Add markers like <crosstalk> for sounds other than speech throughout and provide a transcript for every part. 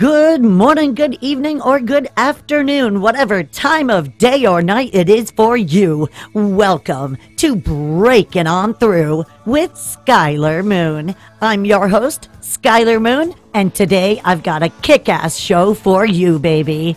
Good morning, good evening, or good afternoon, whatever time of day or night it is for you. Welcome to Breaking On Through with Skylar Moon. I'm your host, Skylar Moon, and today I've got a kick ass show for you, baby.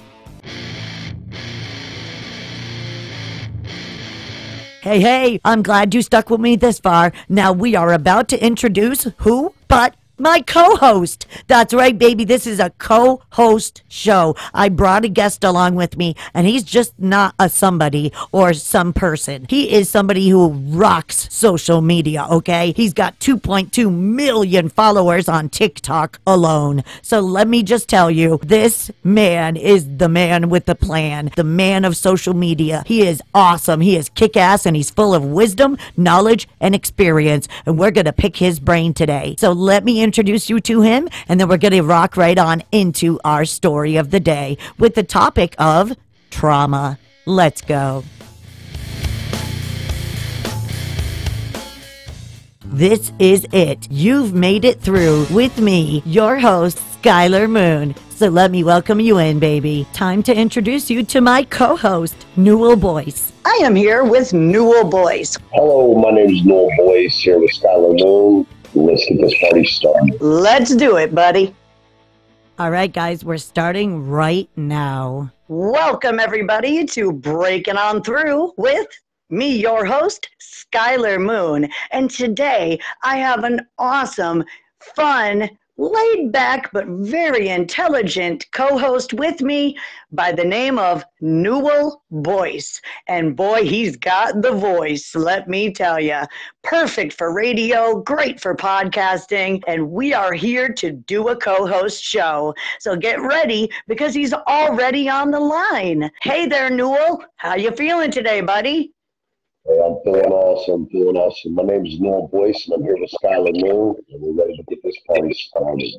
Hey, hey, I'm glad you stuck with me this far. Now we are about to introduce who but my co host. That's right, baby. This is a co host show. I brought a guest along with me, and he's just not a somebody or some person. He is somebody who rocks social media, okay? He's got 2.2 million followers on TikTok alone. So let me just tell you this man is the man with the plan, the man of social media. He is awesome. He is kick ass, and he's full of wisdom, knowledge, and experience. And we're going to pick his brain today. So let me introduce you to him, and then we're going to rock right on into our story of the day with the topic of trauma. Let's go. This is it. You've made it through with me, your host, Skylar Moon. So let me welcome you in, baby. Time to introduce you to my co host, Newell Boyce. I am here with Newell Boyce. Hello, my name is Newell Boyce here with Skylar Moon. Let's get this party started. Let's do it, buddy. All right, guys, we're starting right now. Welcome, everybody, to Breaking On Through with me, your host, Skylar Moon. And today I have an awesome, fun, laid back but very intelligent co host with me by the name of Newell Boyce. And boy, he's got the voice, let me tell you. Perfect for radio, great for podcasting, and we are here to do a co host show. So get ready because he's already on the line. Hey there, Newell. How you feeling today, buddy? Hey, I'm feeling awesome, feeling awesome. My name is Newell Boyce, and I'm here with Skylar Moon, and we're ready to get this party started.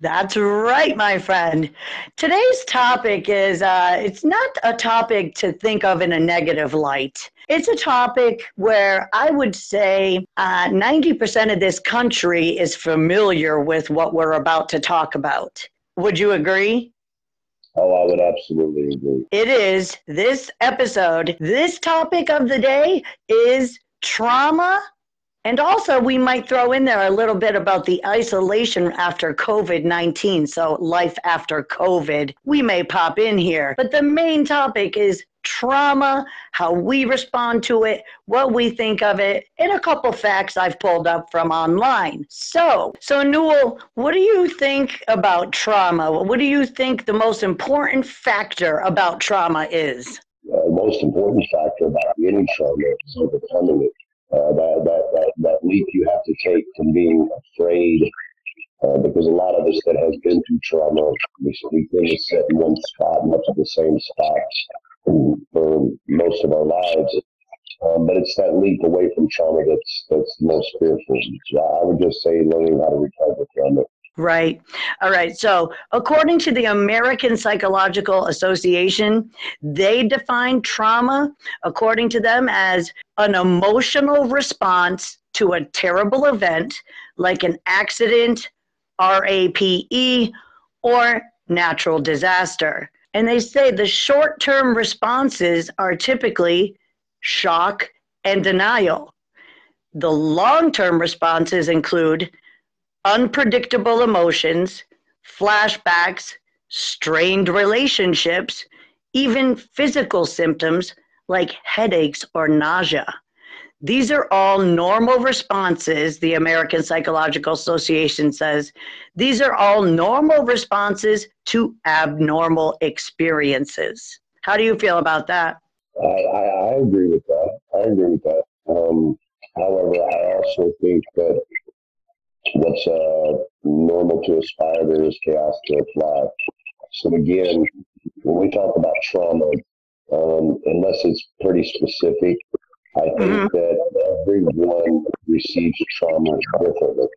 That's right, my friend. Today's topic is uh, it's not a topic to think of in a negative light. It's a topic where I would say uh, 90% of this country is familiar with what we're about to talk about. Would you agree? Oh, I would absolutely agree. It is this episode, this topic of the day is trauma. And also, we might throw in there a little bit about the isolation after COVID 19. So, life after COVID, we may pop in here. But the main topic is trauma, how we respond to it, what we think of it, and a couple facts I've pulled up from online. So, so Newell, what do you think about trauma? What do you think the most important factor about trauma is? Uh, the most important factor about any trauma is overcoming it. Uh, that, that, that, that leap you have to take from being afraid uh, because a lot of us that has been through trauma, we, we tend to sit in one spot, much of the same spot for most of our lives. Um, but it's that leap away from trauma that's that's the most fearful. So I would just say learning how to recover from it. Right. All right. So, according to the American Psychological Association, they define trauma, according to them, as an emotional response to a terrible event like an accident, RAPE, or natural disaster. And they say the short term responses are typically shock and denial. The long term responses include unpredictable emotions, flashbacks, strained relationships, even physical symptoms like headaches or nausea. These are all normal responses, the American Psychological Association says. These are all normal responses to abnormal experiences. How do you feel about that? I, I, I agree with that. I agree with that. Um, however, I also think that what's uh, normal to aspire spider is chaos to apply. So again, when we talk about trauma, um, unless it's pretty specific, I think mm-hmm. that everyone receives trauma differently.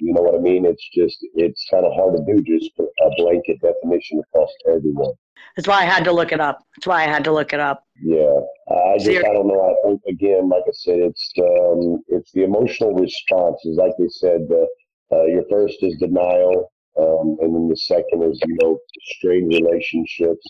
You know what I mean? It's just, it's kind of hard to do just a blanket definition across everyone. That's why I had to look it up. That's why I had to look it up. Yeah, I just I don't know. I think again, like I said, it's um, it's the emotional responses. Like they said, uh, uh, your first is denial, Um, and then the second is, you know, strained relationships.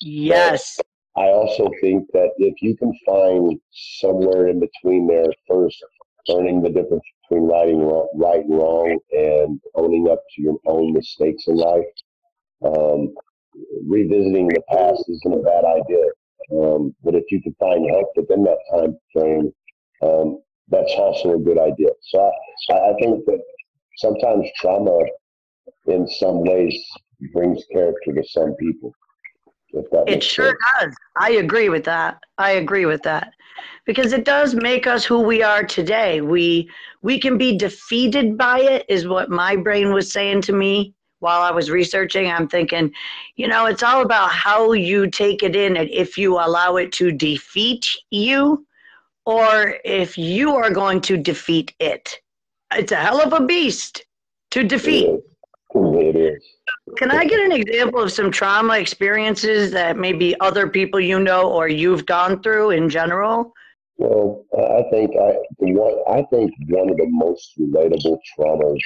Yes. I also think that if you can find somewhere in between there first, learning the difference between right and wrong, right and wrong and owning up to your own mistakes in life, um, revisiting the past isn't a bad idea. Um, but if you can find help within that time frame, um, that's also a good idea. So I, I think that sometimes trauma, in some ways, brings character to some people. It sure sense. does. I agree with that. I agree with that because it does make us who we are today. We we can be defeated by it, is what my brain was saying to me while I was researching. I'm thinking, you know, it's all about how you take it in and if you allow it to defeat you or if you are going to defeat it. It's a hell of a beast to defeat. It is. It is. Can I get an example of some trauma experiences that maybe other people you know or you've gone through in general? Well, I think I one I think one of the most relatable traumas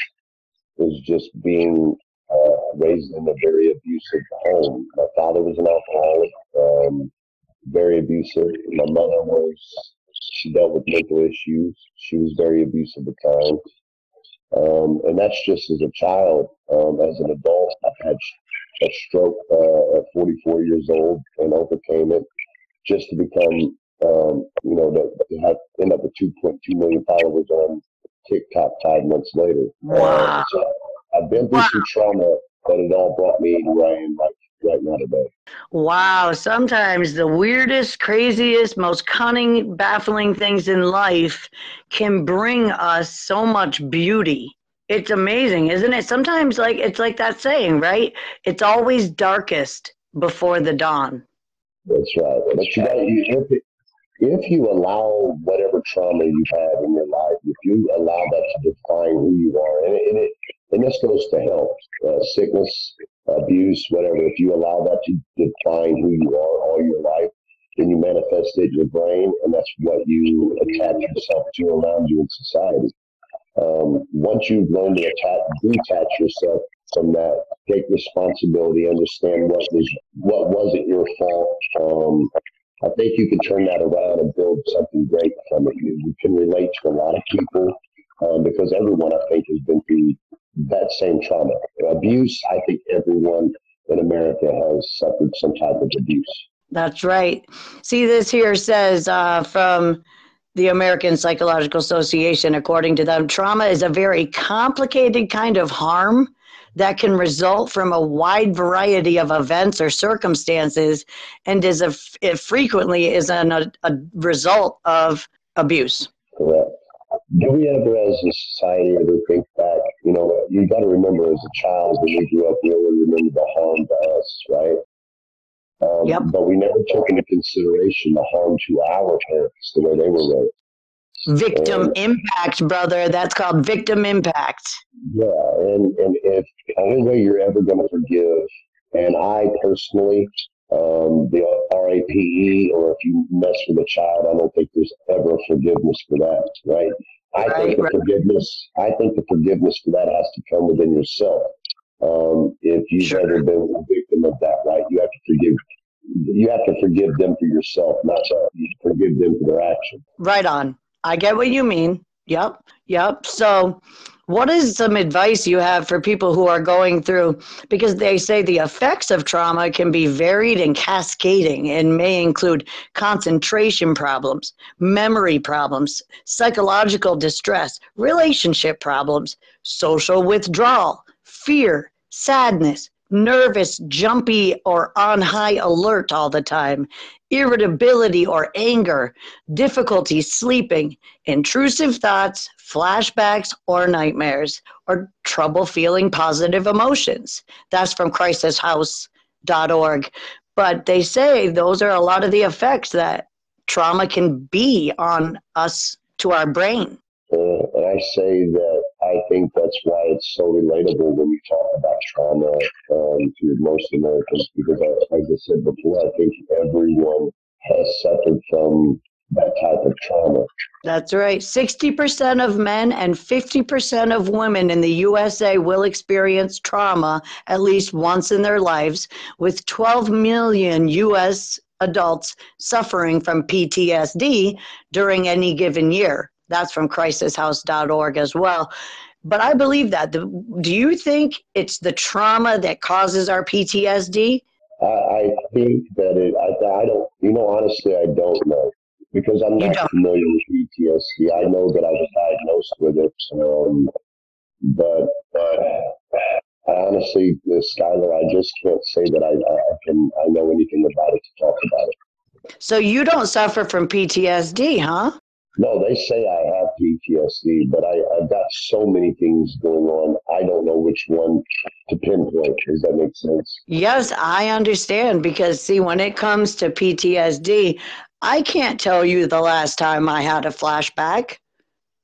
is just being uh, raised in a very abusive home. My father was an alcoholic, um, very abusive. My mother was she dealt with mental issues. She was very abusive at times. Um, and that's just as a child. Um, as an adult, I've had a stroke uh, at 44 years old and overcame it just to become, um, you know, to, to have, end up with 2.2 million followers on TikTok five months later. Wow. Uh, so I've been through wow. some trauma, but it all brought me to where I am right, right now today. Wow. Sometimes the weirdest, craziest, most cunning, baffling things in life can bring us so much beauty. It's amazing, isn't it? Sometimes like it's like that saying, right? It's always darkest before the dawn. That's right. But you got if, if you allow whatever trauma you've had in your life, if you allow that to define who you are, and it, and, it, and this goes to health, uh, sickness, abuse, whatever, if you allow that to define who you are all your life, then you manifest it in your brain, and that's what you attach yourself to around you in society. Um, once you've learned to attach, detach yourself from that, take responsibility, understand what was what wasn't your fault. Um, I think you can turn that around and build something great from it. You, can relate to a lot of people um, because everyone, I think, has been through that same trauma. Abuse, I think everyone in America has suffered some type of abuse. That's right. See, this here says uh, from the American Psychological Association, according to them, trauma is a very complicated kind of harm that can result from a wide variety of events or circumstances and is a, it frequently is an, a, a result of abuse. Correct. Do we ever, as a society, ever think back? You know, you got to remember as a child when we grew up, we only remember the harm to us, right? Um, yep. But we never took into consideration the harm to our parents, the way they were raised. Victim and, impact, brother. That's called victim impact. Yeah, and and if the only way you're ever going to forgive, and I personally, um, the RAPE, or if you mess with a child, I don't think there's ever forgiveness for that, right? I right, think the right. forgiveness, I think the forgiveness for that has to come within yourself. Um, if you've sure. ever been a victim of that, right, you have to forgive. You have to forgive them for yourself, not to forgive them for their action. Right on. I get what you mean. Yep. Yep. So, what is some advice you have for people who are going through because they say the effects of trauma can be varied and cascading and may include concentration problems, memory problems, psychological distress, relationship problems, social withdrawal, fear, sadness, nervous, jumpy, or on high alert all the time, irritability or anger, difficulty sleeping, intrusive thoughts, flashbacks or nightmares, or trouble feeling positive emotions. That's from crisishouse.org. But they say those are a lot of the effects that trauma can be on us to our brain. I say that think that's why it's so relatable when you talk about trauma um, to most Americans, because I, as I said before, I think everyone has suffered from that type of trauma. That's right. 60% of men and 50% of women in the USA will experience trauma at least once in their lives, with 12 million US adults suffering from PTSD during any given year. That's from crisishouse.org as well. But I believe that. Do you think it's the trauma that causes our PTSD? I, I think that it, I, I don't, you know, honestly, I don't know because I'm not familiar with PTSD. I know that I was diagnosed with it. Um, but, but I honestly, Skylar, I just can't say that I, I can, I know anything about it to talk about it. So you don't suffer from PTSD, huh? No, they say I have PTSD, but I, I've got so many things going on. I don't know which one to pinpoint. Does that make sense? Yes, I understand because, see, when it comes to PTSD, I can't tell you the last time I had a flashback.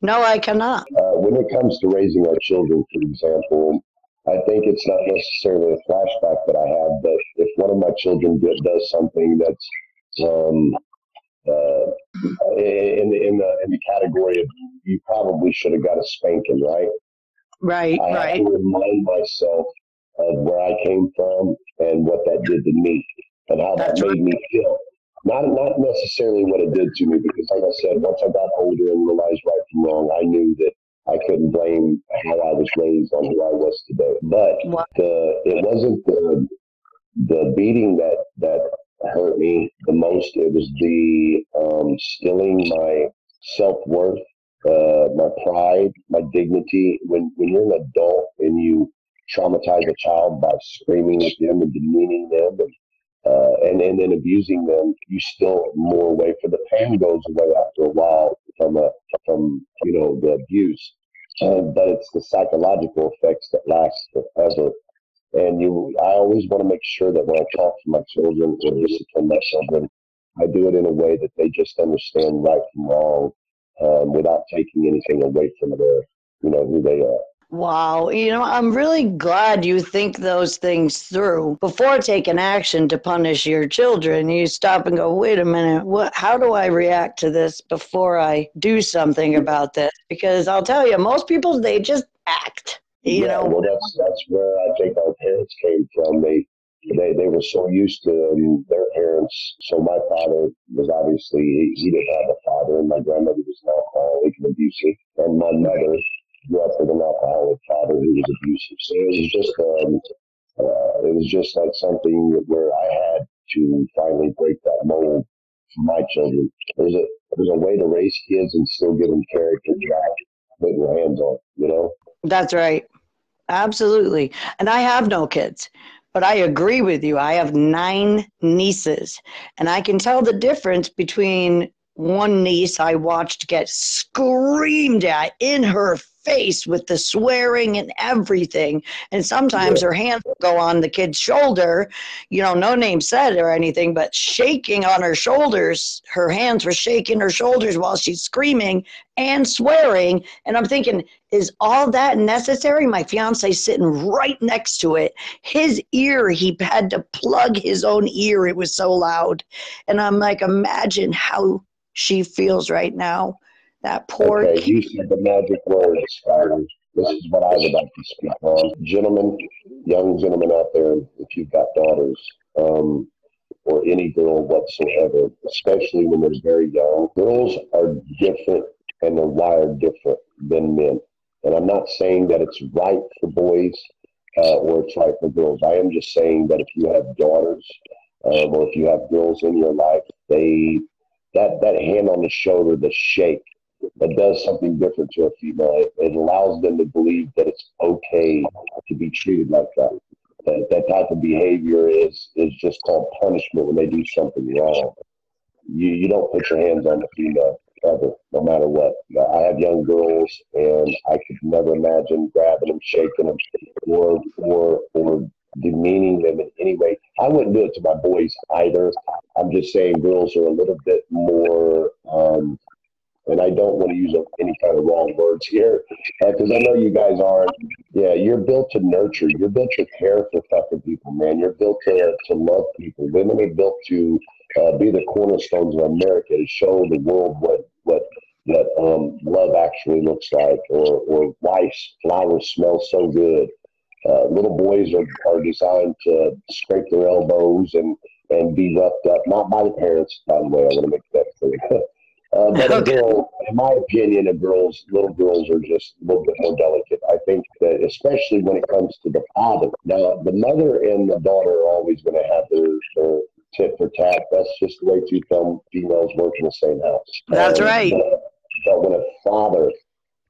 No, I cannot. Uh, when it comes to raising our children, for example, I think it's not necessarily a flashback that I have, but if one of my children does something that's um, uh, in the in the in the category of you probably should have got a spanking, right? Right, I right. have to remind myself of where I came from and what that did to me and how That's that made right. me feel. Not not necessarily what it did to me, because like I said, once I got older and realized right from wrong, I knew that I couldn't blame how I was raised on who I was today. But the it wasn't the the beating that that hurt me the most. It was the um, stealing my self worth, uh, my pride, my dignity. When when you're an adult and you traumatize a child by screaming at them and demeaning them and uh, and, and then abusing them, you still more away. For the pain goes away after a while from a from you know the abuse, uh, but it's the psychological effects that last forever. And you, I always want to make sure that when I talk to my children or discipline my children, I do it in a way that they just understand right from wrong, um, without taking anything away from their, you know, who they are. Wow. You know, I'm really glad you think those things through before taking action to punish your children. You stop and go, wait a minute, what, how do I react to this before I do something about this? Because I'll tell you, most people, they just act. You yeah, know, well, that's that's where I think our parents came from. They they they were so used to um, their parents. So my father was obviously he, he didn't have a father, and my grandmother was an alcoholic and abusive, and my mother grew up with an alcoholic father who was abusive. So it was just um, uh, it was just like something where I had to finally break that mold for my children. There's a there's a way to raise kids and still give them character track, put your hands on, you know. That's right. Absolutely. And I have no kids, but I agree with you. I have nine nieces, and I can tell the difference between one niece I watched get screamed at in her face with the swearing and everything. And sometimes her hands will go on the kid's shoulder, you know, no name said or anything, but shaking on her shoulders. Her hands were shaking her shoulders while she's screaming and swearing. And I'm thinking, is all that necessary? My fiance sitting right next to it. His ear, he had to plug his own ear. It was so loud. And I'm like, imagine how she feels right now that poor. Okay, you said the magic words, This is what I would like to speak on. Gentlemen, young gentlemen out there, if you've got daughters, um, or any girl whatsoever, especially when they're very young, girls are different and they're wired different than men. And I'm not saying that it's right for boys uh, or it's right for girls. I am just saying that if you have daughters um, or if you have girls in your life, they that that hand on the shoulder, the shake, that does something different to a female. It, it, allows them to believe that it's okay to be treated like that. That that type of behavior is is just called punishment when they do something wrong. You you don't put your hands on a female ever, no matter what. I have young girls, and I could never imagine grabbing them, shaking them, or or or demeaning them in any way. I wouldn't do it to my boys either. I'm just saying girls are a little bit more um, and I don't want to use any kind of wrong words here because uh, I know you guys aren't. Yeah, you're built to nurture. You're built to care for fucking people, man. You're built to, to love people. Women are built to uh, be the cornerstones of America to show the world what what what um, love actually looks like, or or why flowers smell so good. Uh, little boys are, are designed to scrape their elbows and and be roughed up, not by the parents, by the way. I want to make that clear. <laughs> Uh, but <laughs> a girl, in my opinion, a girls, little girls are just a little bit more delicate. I think that, especially when it comes to the father. Now, the mother and the daughter are always going to have their, their tit for tat. That's just the way two females work in the same house. That's um, right. But, but when a father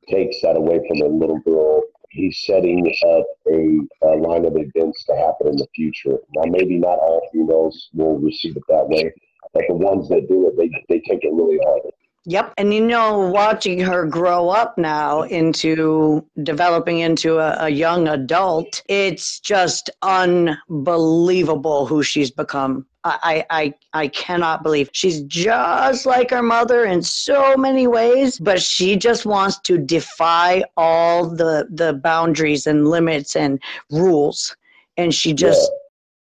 takes that away from a little girl, he's setting up a, a, line of events to happen in the future. Now, maybe not all females will receive it that way, but the ones that do it, they, they take it really hard. Yep. And you know, watching her grow up now into developing into a, a, young adult, it's just unbelievable who she's become. I, I I cannot believe she's just like her mother in so many ways, but she just wants to defy all the the boundaries and limits and rules. And she just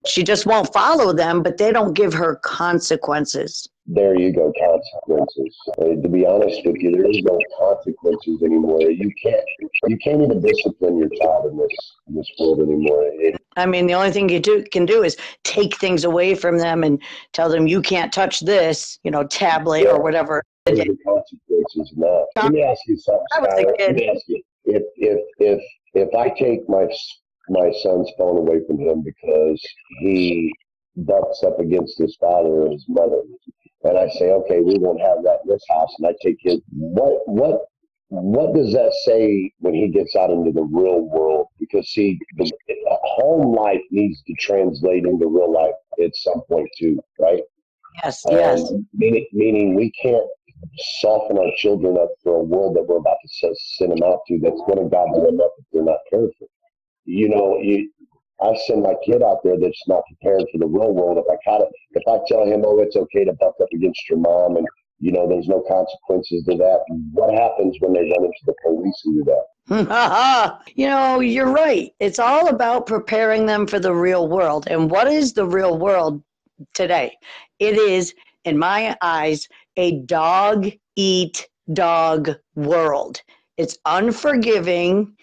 she just won't follow them, but they don't give her consequences. There you go, consequences. Uh, to be honest with you, there is no consequences anymore. You can't, you can't even discipline your child in this in this world anymore. It, I mean, the only thing you do can do is take things away from them and tell them you can't touch this, you know, tablet yeah. or whatever. The consequences now. Let me ask you something. Let me ask you if if if if I take my my son's phone away from him because he butts up against his father or his mother. And I say, okay, we won't have that in this house. And I take his, what, what, what does that say when he gets out into the real world? Because see, the home life needs to translate into real life at some point too, right? Yes, yes. Meaning, meaning we can't soften our children up for a world that we're about to send them out to that's going to gobble them up if they're not careful you know, you, I send my kid out there that's not prepared for the real world. If I kind of, if I tell him, oh, it's okay to buck up against your mom, and you know, there's no consequences to that. What happens when they run into the police and do that? <laughs> you know, you're right. It's all about preparing them for the real world. And what is the real world today? It is, in my eyes, a dog eat dog world. It's unforgiving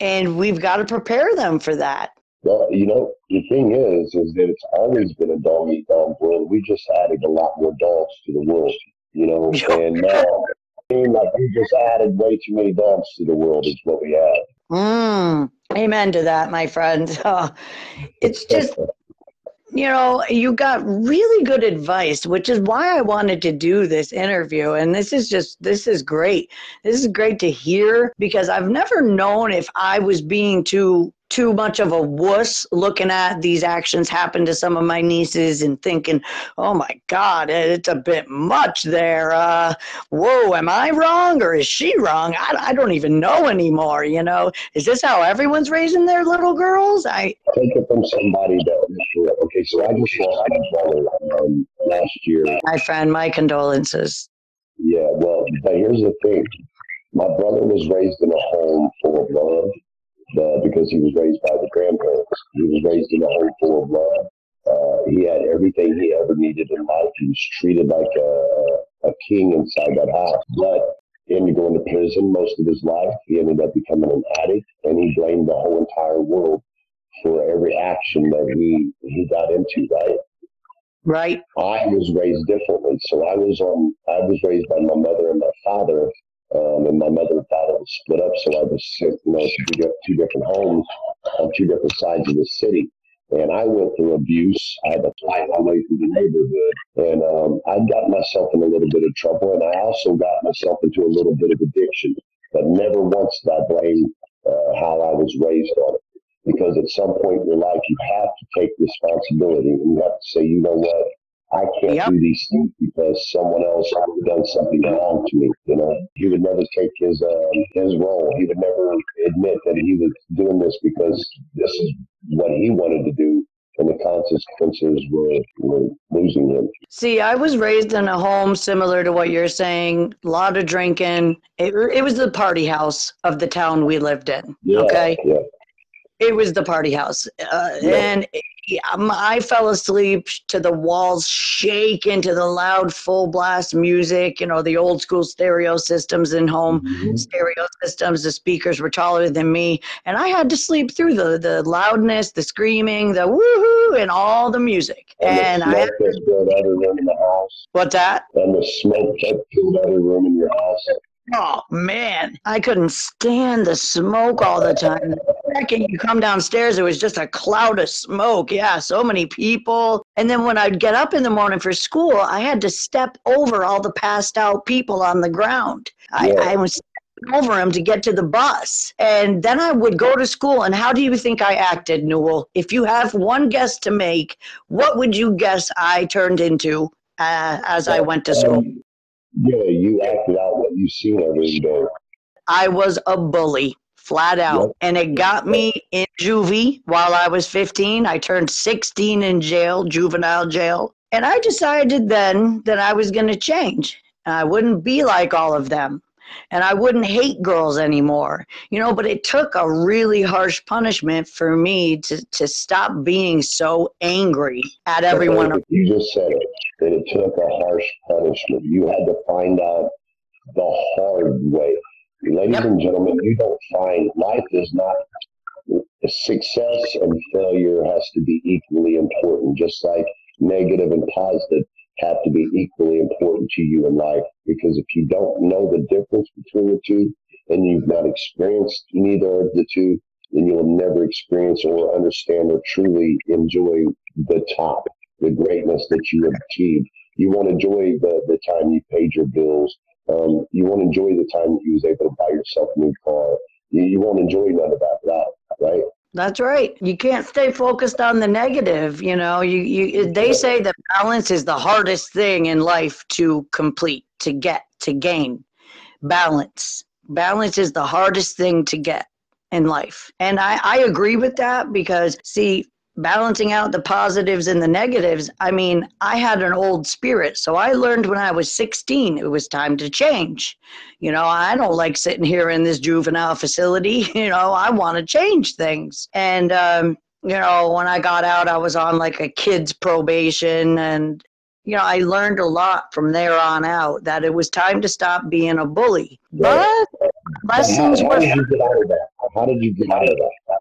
and we've got to prepare them for that. Well, you know, the thing is, is that it's always been a dog eat dog world. We just added a lot more dogs to the world, you know, <laughs> and now it seems like we just added way too many dogs to the world is what we have. Mm, amen to that, my friend. <laughs> It's just you know, you got really good advice, which is why I wanted to do this interview. And this is just, this is great. This is great to hear because I've never known if I was being too too much of a wuss looking at these actions happen to some of my nieces and thinking, oh my God, it's a bit much there. Uh, whoa, am I wrong or is she wrong? I, I don't even know anymore. You know, is this how everyone's raising their little girls? I take it from somebody that, okay, so I just lost my brother um, last year. My friend, my condolences. Yeah, well, but here's the thing. My brother was raised in a home full of love uh, because he was raised by the grandparents. He was raised in a home full of love. Uh, he had everything he ever needed in life. He was treated like a, a king inside that house. But he ended up going to prison most of his life. He ended up becoming an addict, and he blamed the whole entire world for every action that he he got into. Right. Right. I was raised differently, so I was on. I was raised by my mother and my father, um, and my mother and father was split up, so I was sent, you know, to two different homes on two different sides of the city. And I went through abuse. I had to fight my way through the neighborhood. And um, I got myself in a little bit of trouble. And I also got myself into a little bit of addiction. But never once did I blame uh, how I was raised on it. Because at some point in your life, you have to take responsibility and you have to say, you know what? I can't yep. do these things because someone else has done something wrong to me. You know, he would never take his uh, his role. He would never admit that he was doing this because this is what he wanted to do, and the consequences were, were losing him. See, I was raised in a home similar to what you're saying. A lot of drinking. It, it was the party house of the town we lived in. Yeah, okay. Yeah. It was the party house, uh, yeah. and yeah, um, I fell asleep to the walls shaking to the loud full blast music, you know, the old school stereo systems in home mm-hmm. stereo systems. The speakers were taller than me. And I had to sleep through the, the loudness, the screaming, the woohoo, and all the music. And, and I had to, every room in the house. What's that? And the smoke that filled every room in your house. Oh man, I couldn't stand the smoke all the time. Second you come downstairs, it was just a cloud of smoke. Yeah, so many people. And then when I'd get up in the morning for school, I had to step over all the passed out people on the ground. Yeah. I, I was over them to get to the bus. And then I would go to school. And how do you think I acted, Newell? If you have one guess to make, what would you guess I turned into uh, as I went to school? Yeah, you acted out what you seen every day. I was a bully, flat out. Yep. And it got me in juvie while I was 15. I turned 16 in jail, juvenile jail. And I decided then that I was going to change. I wouldn't be like all of them and I wouldn't hate girls anymore. You know, but it took a really harsh punishment for me to, to stop being so angry at everyone. You just said it, that it took a harsh punishment. You had to find out the hard way. Ladies yep. and gentlemen, you don't find life is not success and failure has to be equally important, just like negative and positive have to be equally important to you in life because if you don't know the difference between the two and you've not experienced neither of the two, then you'll never experience or understand or truly enjoy the top, the greatness that you have achieved. You won't enjoy the, the time you paid your bills. Um, you won't enjoy the time that you was able to buy yourself a new car. You, you won't enjoy none of that, that right? That's right. You can't stay focused on the negative. You know, you, you they say that balance is the hardest thing in life to complete, to get, to gain. Balance. Balance is the hardest thing to get in life. And I, I agree with that because see, balancing out the positives and the negatives, I mean, I had an old spirit. So I learned when I was 16 it was time to change. You know, I don't like sitting here in this juvenile facility. <laughs> You know, I want to change things. And, um, you know, when I got out, I was on like a kid's probation. And, you know, I learned a lot from there on out that it was time to stop being a bully. But lessons how, how were. Did you get out of that? How did you get out of that?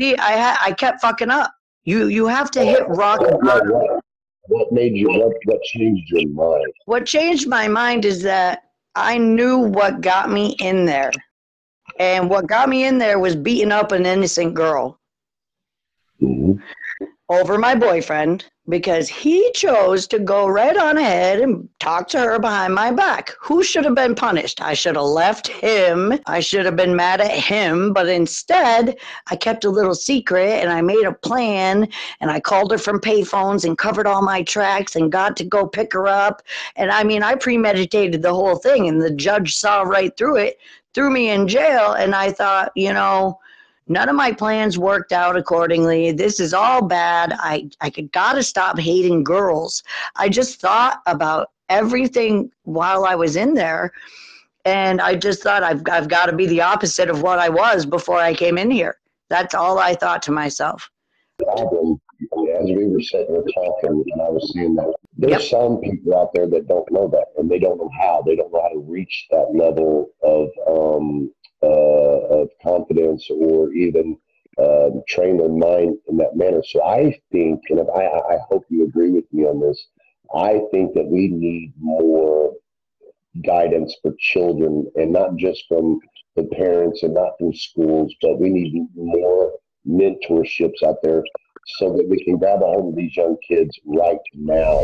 See, I, ha- I kept fucking up. You you have to hit rock bottom. What, what made you what what changed your mind? What changed my mind is that I knew what got me in there. And what got me in there was beating up an innocent girl. Mm-hmm over my boyfriend because he chose to go right on ahead and talk to her behind my back. Who should have been punished? I should have left him. I should have been mad at him. But instead, I kept a little secret and I made a plan and I called her from payphones and covered all my tracks and got to go pick her up. And I mean, I premeditated the whole thing and the judge saw right through it, threw me in jail. And I thought, you know, None of my plans worked out accordingly. This is all bad. I, I gotta stop hating girls. I just thought about everything while I was in there. And I just thought I've, I've got to be the opposite of what I was before I came in here. That's all I thought to myself. Problem, as we were sitting there talking, and I was seeing that there's yep. some people out there that don't know that, and they don't know how. They don't know how to reach that level of um, of confidence or even uh, train their mind in that manner. So I think, and I, I hope you agree with me on this, I think that we need more guidance for children and not just from the parents and not from schools, but we need more mentorships out there so that we can grab a hold of these young kids right now.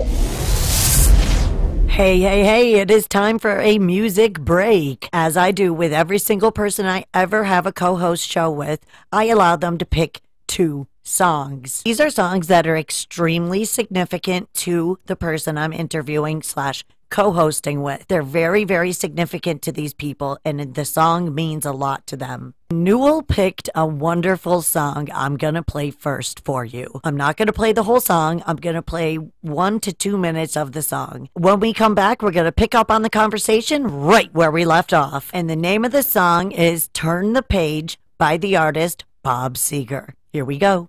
Hey, hey, hey, it is time for a music break. As I do with every single person I ever have a co host show with, I allow them to pick two songs. These are songs that are extremely significant to the person I'm interviewing slash co-hosting with. They're very, very significant to these people, and the song means a lot to them. Newell picked a wonderful song I'm going to play first for you. I'm not going to play the whole song. I'm going to play one to two minutes of the song. When we come back, we're going to pick up on the conversation right where we left off. And the name of the song is Turn the Page by the artist Bob Seger. Here we go.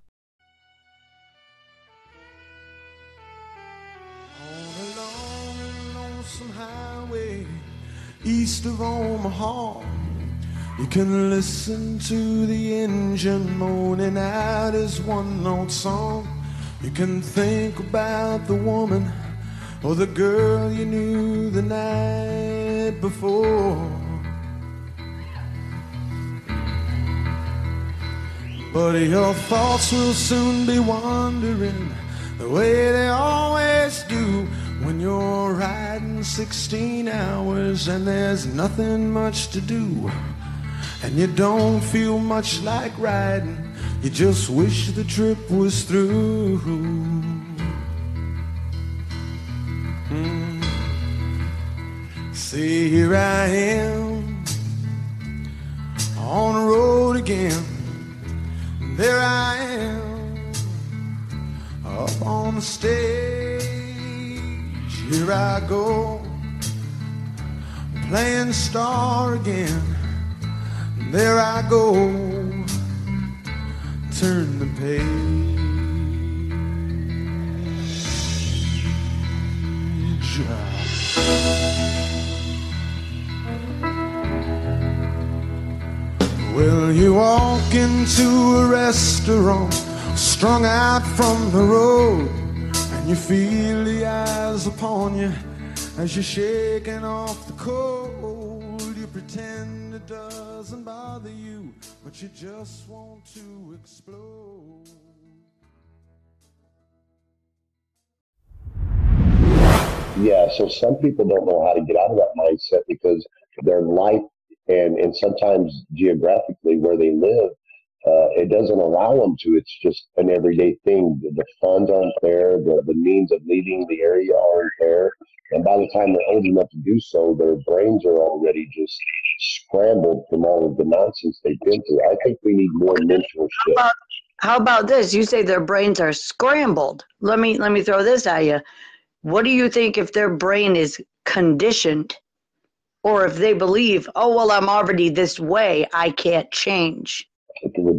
East of Omaha. You can listen to the engine moaning out his one note song. You can think about the woman or the girl you knew the night before. But your thoughts will soon be wandering the way they always do when you're riding 16 hours and there's nothing much to do. And you don't feel much like riding, you just wish the trip was through. Mm. See, here I am on the road again. There I am up on the stage. Here I go playing star again. There I go, turn the page. Well, you walk into a restaurant, strung out from the road, you feel the eyes upon you as you're shaking off the cold. You pretend it doesn't bother you, but you just want to explode. Yeah, so some people don't know how to get out of that mindset because their life and and sometimes geographically where they live, uh, it doesn't allow them to. It's just an everyday thing. The, the funds aren't there. The, the means of leaving the area aren't there. And by the time they're old enough to do so, their brains are already just scrambled from all of the nonsense they've been through. I think we need more mentorship. How about, how about this? You say their brains are scrambled. Let me let me throw this at you. What do you think if their brain is conditioned or if they believe, oh, well, I'm already this way, I can't change.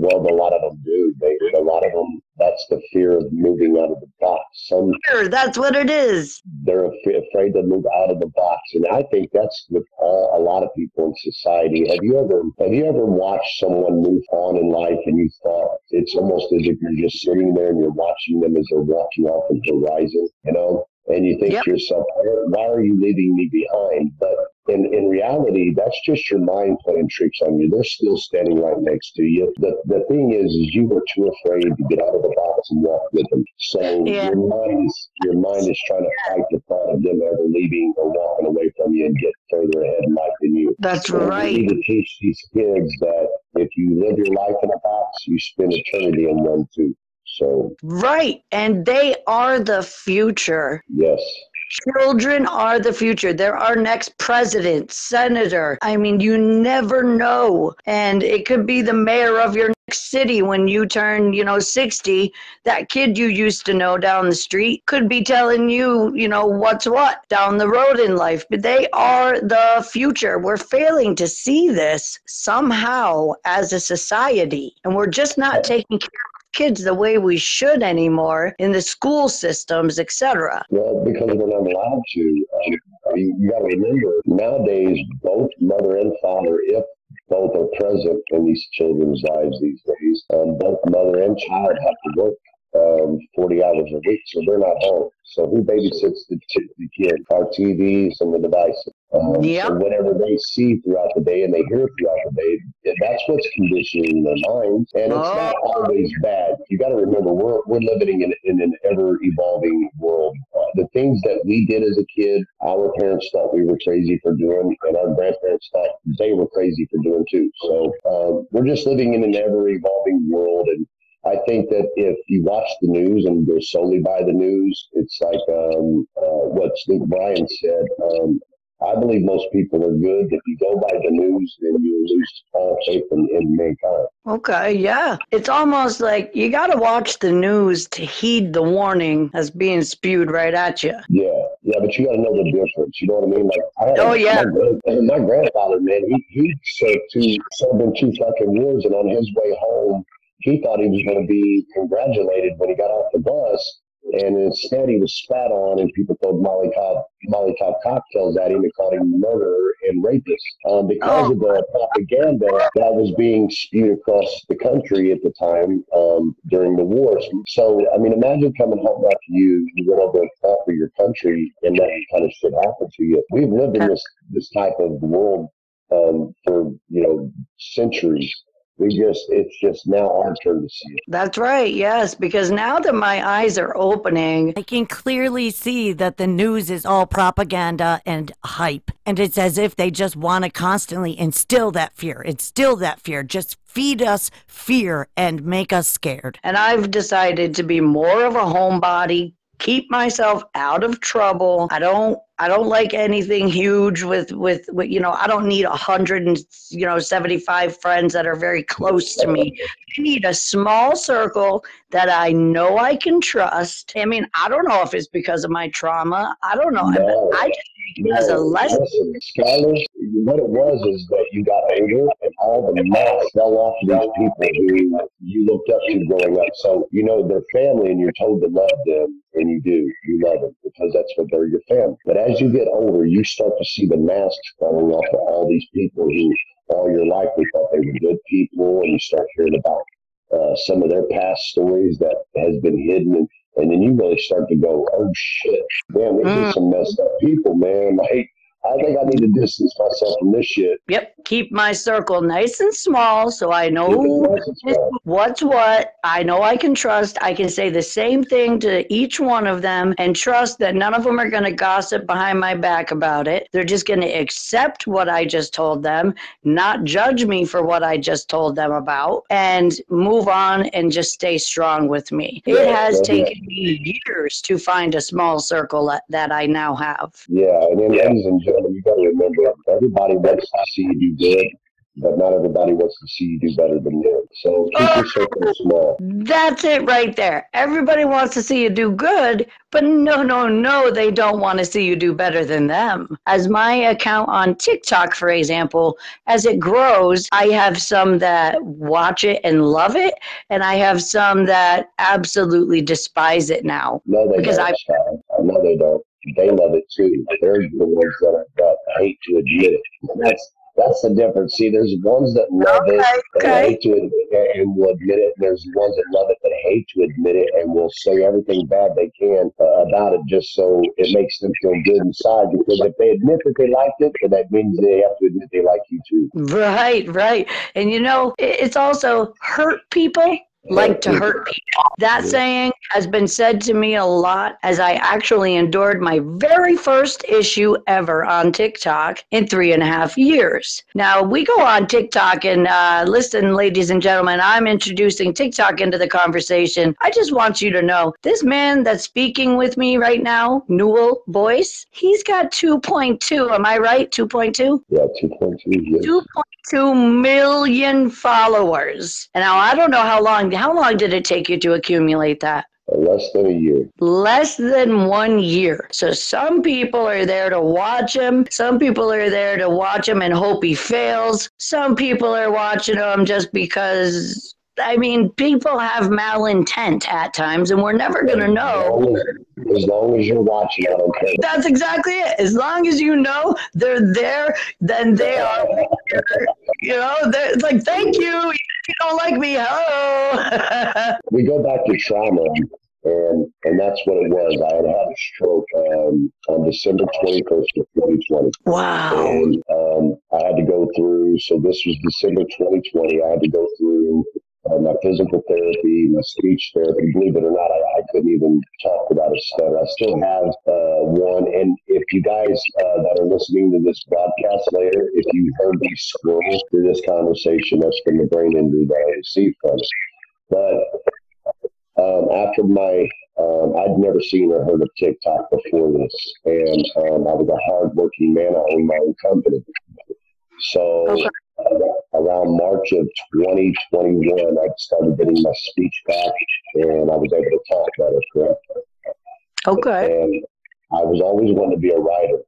Well, a lot of them do. They, a lot of them, that's the fear of moving out of the box. Some Fear, that's what it is. they're af- afraid to move out of the box, and I think that's with all, a lot of people in society. Have you ever have you ever watched someone move on in life, and you thought it's almost as if you're just sitting there and you're watching them as they're walking off the horizon, you know? And you think Yep. to yourself, why, are you leaving me behind? But in, in reality, that's just your mind playing tricks on you. They're still standing right next to you. The, the thing is, is you were too afraid to get out of the box and walk with them. So Yeah. your mind is your mind is trying to fight the thought of them ever leaving or walking away from you and get further ahead in life than you. That's So right. We need to teach these kids that if you live your life in a box, you spend eternity in one too. So Right. And they are the future. yes, Children are the future. They're our next president, senator. I mean, you never know. And it could be the mayor of your next city when you turn, you know, 60. That kid you used to know down the street could be telling you, you know, what's what down the road in life. But they are the future. We're failing to see this somehow as a society. And we're just not taking care of kids the way we should anymore in the school systems, etc. well, because we're not allowed to. Um, you, you got to remember nowadays, both mother and father, if both are present in these children's lives these days, um, both mother and child have to work um, 40 hours a week, so they're not home. So who babysits the, ch- the kid? Our TVs and the devices. Um, Yep. So whatever they see throughout the day and they hear throughout the day, that's what's conditioning their minds. And it's not Oh. always bad. You got to remember, we're, we're living in, in an ever evolving world. Uh, the things that we did as a kid, our parents thought we were crazy for doing, and our grandparents thought they were crazy for doing too. So um, we're just living in an ever evolving world. And I think that if you watch the news and go solely by the news, it's like um, uh, what Luke Bryan said. Um, I believe most people are good. If you go by the news, then you lose all faith in, in mankind. Okay, yeah. It's almost like you got to watch the news to heed the warning that's being spewed right at you. Yeah, yeah, but you got to know the difference. You know what I mean? Like, I Oh, yeah. My, my grandfather, man, he he served two served in two fucking wars, and on his way home, he thought he was going to be congratulated when he got off the bus, and instead he was spat on, and people told Molly Cobb, Molotov cocktails at him and called him murderer and rapist um, because Oh. of the propaganda that was being spewed across the country at the time um, during the wars. So, I mean, imagine coming home after you, you went over and fought for your country and that kind of shit happened to you. We've lived in this, this type of world um, for, you know, centuries. We just, it's just now our turn to see it. That's right. Yes, because now that my eyes are opening, I can clearly see that the news is all propaganda and hype. And it's as if they just want to constantly instill that fear, instill that fear, just feed us fear and make us scared. and I've decided to be more of a homebody, keep myself out of trouble. I don't I don't like anything huge with with, with you know, I don't need a hundred and you know, seventy five friends that are very close to me. I need a small circle that I know I can trust. I mean, I don't know if it's because of my trauma. I don't know. No. I just as a lesson. Listen, what it was is that you got older and all the mask fell off these people who you looked up to growing up. So, you know, they're family and you're told to love them, and you do. You love them because that's what they're your family. But as you get older, you start to see the masks falling off of all these people who all your life we thought they were good people, and you start hearing about uh, some of their past stories that has been hidden and and then you really start to go, oh shit, man, these are mm. some messed up people, man. Like, I think I need to distance myself from this shit. Yep. Keep my circle nice and small so I know what's what. I know I can trust. I can say the same thing to each one of them and trust that none of them are going to gossip behind my back about it. They're just going to accept what I just told them, not judge me for what I just told them about, and move on and just stay strong with me. It has yeah, yeah. taken me years to find a small circle that, that I now have. Yeah, and then, ladies and gentlemen, you got to remember, everybody wants to see you do good, but not everybody wants to see you do better than them. So keep your circle <laughs> small. That's it right there. Everybody wants to see you do good, but no, no, no, they don't want to see you do better than them. As my account on TikTok, for example, as it grows, I have some that watch it and love it, and I have some that absolutely despise it now. No, they Because don't. I- Sky. No, they don't. They love it too. They're the ones that, that hate to admit it. That's that's the difference. See, there's ones that love it and okay. hate to admit it and will admit it. There's ones that love it but hate to admit it and will say everything bad they can uh, about it just so it makes them feel good inside. Because if they admit that they liked it, then that means they have to admit they like you too. Right, right. And you know, it's also hurt people like to hurt people. That saying has been said to me a lot as I actually endured my very first issue ever on TikTok in three and a half years. Now, we go on TikTok and uh, listen, ladies and gentlemen, I'm introducing TikTok into the conversation. I just want you to know this man that's speaking with me right now, Newell Boyce, he's got 2.2. Am I right? 2.2? Yeah, 2.2 years. 2.2 million followers. And now I don't know how long how long did it take you to accumulate that? Less than a year. Less than one year. So some people are there to watch him. Some people are there to watch him and hope he fails. Some people are watching him just because I mean, people have malintent at times, and we're never going to know. As long as, as long as you're watching, I don't care. That's exactly it. As long as you know they're there, then they are. You know, it's like, thank you. You don't like me. Hello. <laughs> we go back to trauma, and and that's what it was. I had had a stroke um, on December 21st of 2020, wow. and um, I had to go through. So this was December 2020. I had to go through. Uh, my physical therapy, my speech therapy. Believe it or not, I, I couldn't even talk without a stutter. I still have uh, one. And if you guys uh, that are listening to this broadcast later, if you heard me scroll through this conversation, that's from the brain injury that I received from. But um, after my, um, I'd never seen or heard of TikTok before this, and um, I was a hardworking man. I owned my own company. So Okay. uh, around March of 2021, I started getting my speech back, and I was able to talk better. Correct. Oh, okay. And I was always wanting to be a writer.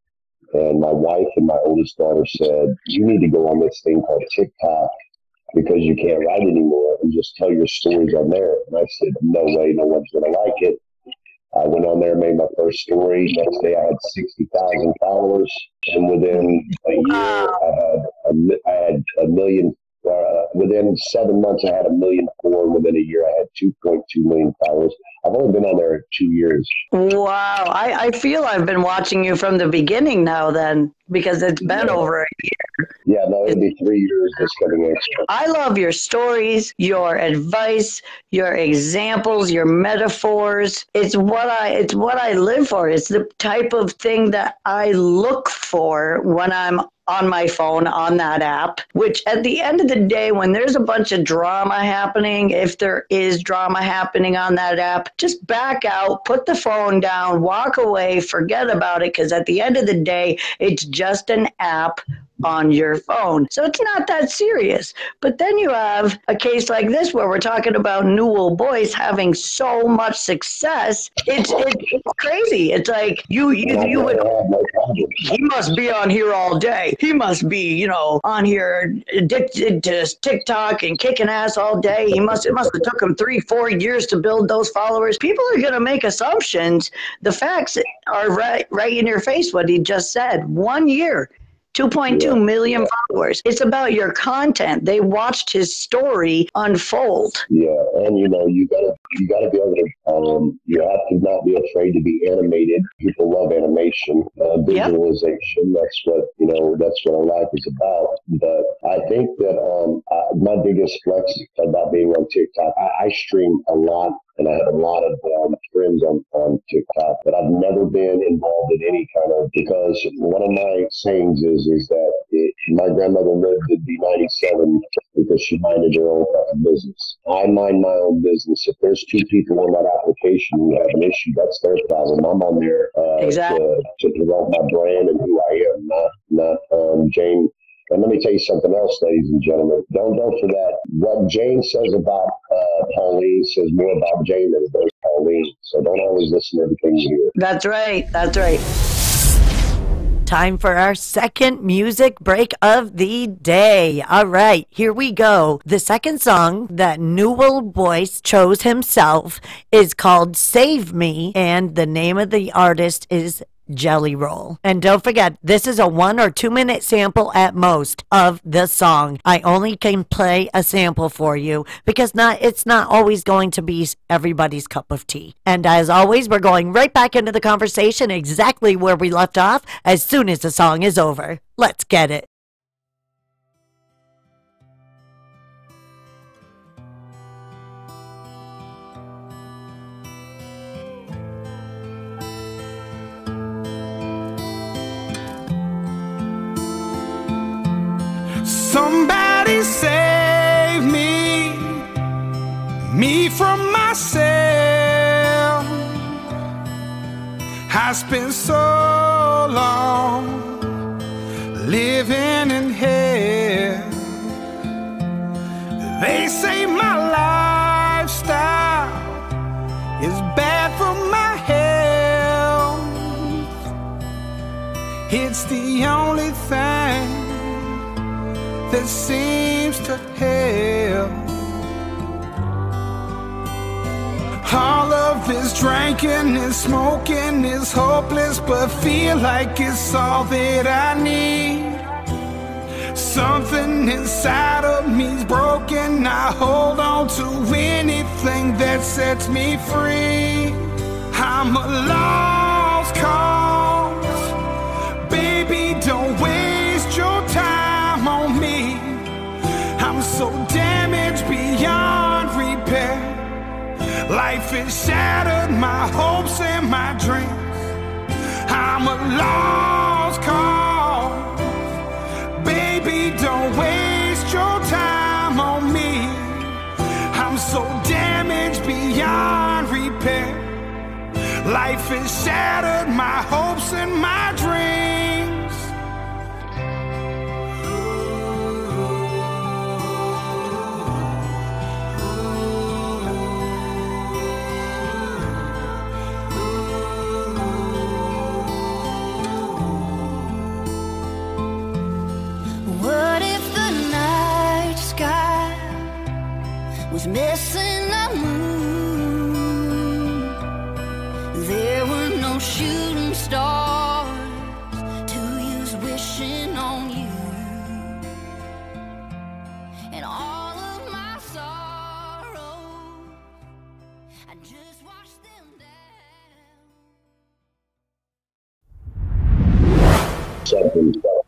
And my wife and my oldest daughter said, You need to go on this thing called TikTok because you can't write anymore and just tell your stories on there. And I said, No way, no one's going to like it. I went on there, made my first story. Next day, I had sixty thousand followers, and within a year, I had I had a million. Uh, within seven months, I had a million four. Within a year, I had two point two million followers. I've only been on there two years. Wow. I, I feel I've been watching you from the beginning now, then, because it's been Yeah. over a year. Yeah, no, it'll be three years this coming April. I love your stories, your advice, your examples, your metaphors. It's what I it's what I live for. It's the type of thing that I look for when I'm on my phone on that app, which at the end of the day, when there's a bunch of drama happening, if there is drama happening on that app, just back out, put the phone down, walk away, forget about it. Because at the end of the day, it's just an app on your phone. So it's not that serious. But then you have a case like this where we're talking about Newell Boyce having so much success. It's it, it's crazy. It's like you you, you would he must be on here all day. He must be, you know, on here addicted to TikTok and kicking ass all day. He must it must have took him three, four years to build those followers. People are gonna make assumptions. The facts are right right in your face what he just said. One year. 2.2 Yeah. followers. It's about your content. They watched his story unfold. Yeah, and you know, you gotta you gotta be able to um you have to not be afraid to be animated. People love animation, uh, Yep. visualization. That's what you know, that's what our life is about. But I think that um uh, my biggest flex about being on TikTok, I, I stream a lot and I have a lot of um, friends on, on TikTok, but I've never been involved in any kind of because one of my sayings is is that it, my grandmother lived to be 97 because she minded her own business. I mind my own business. If there's two people on that application who have an issue, that's their problem. I'm on there uh, Exactly. to, to promote my brand and who I am, not not um, Jane. And let me tell you something else, ladies and gentlemen. Don't don't forget what Jane says about uh, Pauline says more about Jane than it does Pauline. So don't always listen to everything you hear. That's right. That's right. Time for our second music break of the day. All right, here we go. The second song that Newell Boyce chose himself is called Save Me, and the name of the artist is Jelly Roll. And don't forget, this is a one or two minute sample at most of the song. I only can play a sample for you because not it's not always going to be everybody's cup of tea. And as always, we're going right back into the conversation exactly where we left off as soon as the song is over. Let's get it. Somebody save me, me from myself. I spent so long living in hell. They say my lifestyle is bad for my health. It's the only thing that seems to help. All of this drinking and smoking is hopeless, but feel like it's all that I need. Something inside of me's broken. I hold on to anything that sets me free. I'm a lost cause. Baby, don't waste so damaged beyond repair. Life has shattered my hopes and my dreams. I'm a lost cause. Baby, don't waste your time on me. I'm so damaged beyond repair. Life has shattered my hopes and my dreams.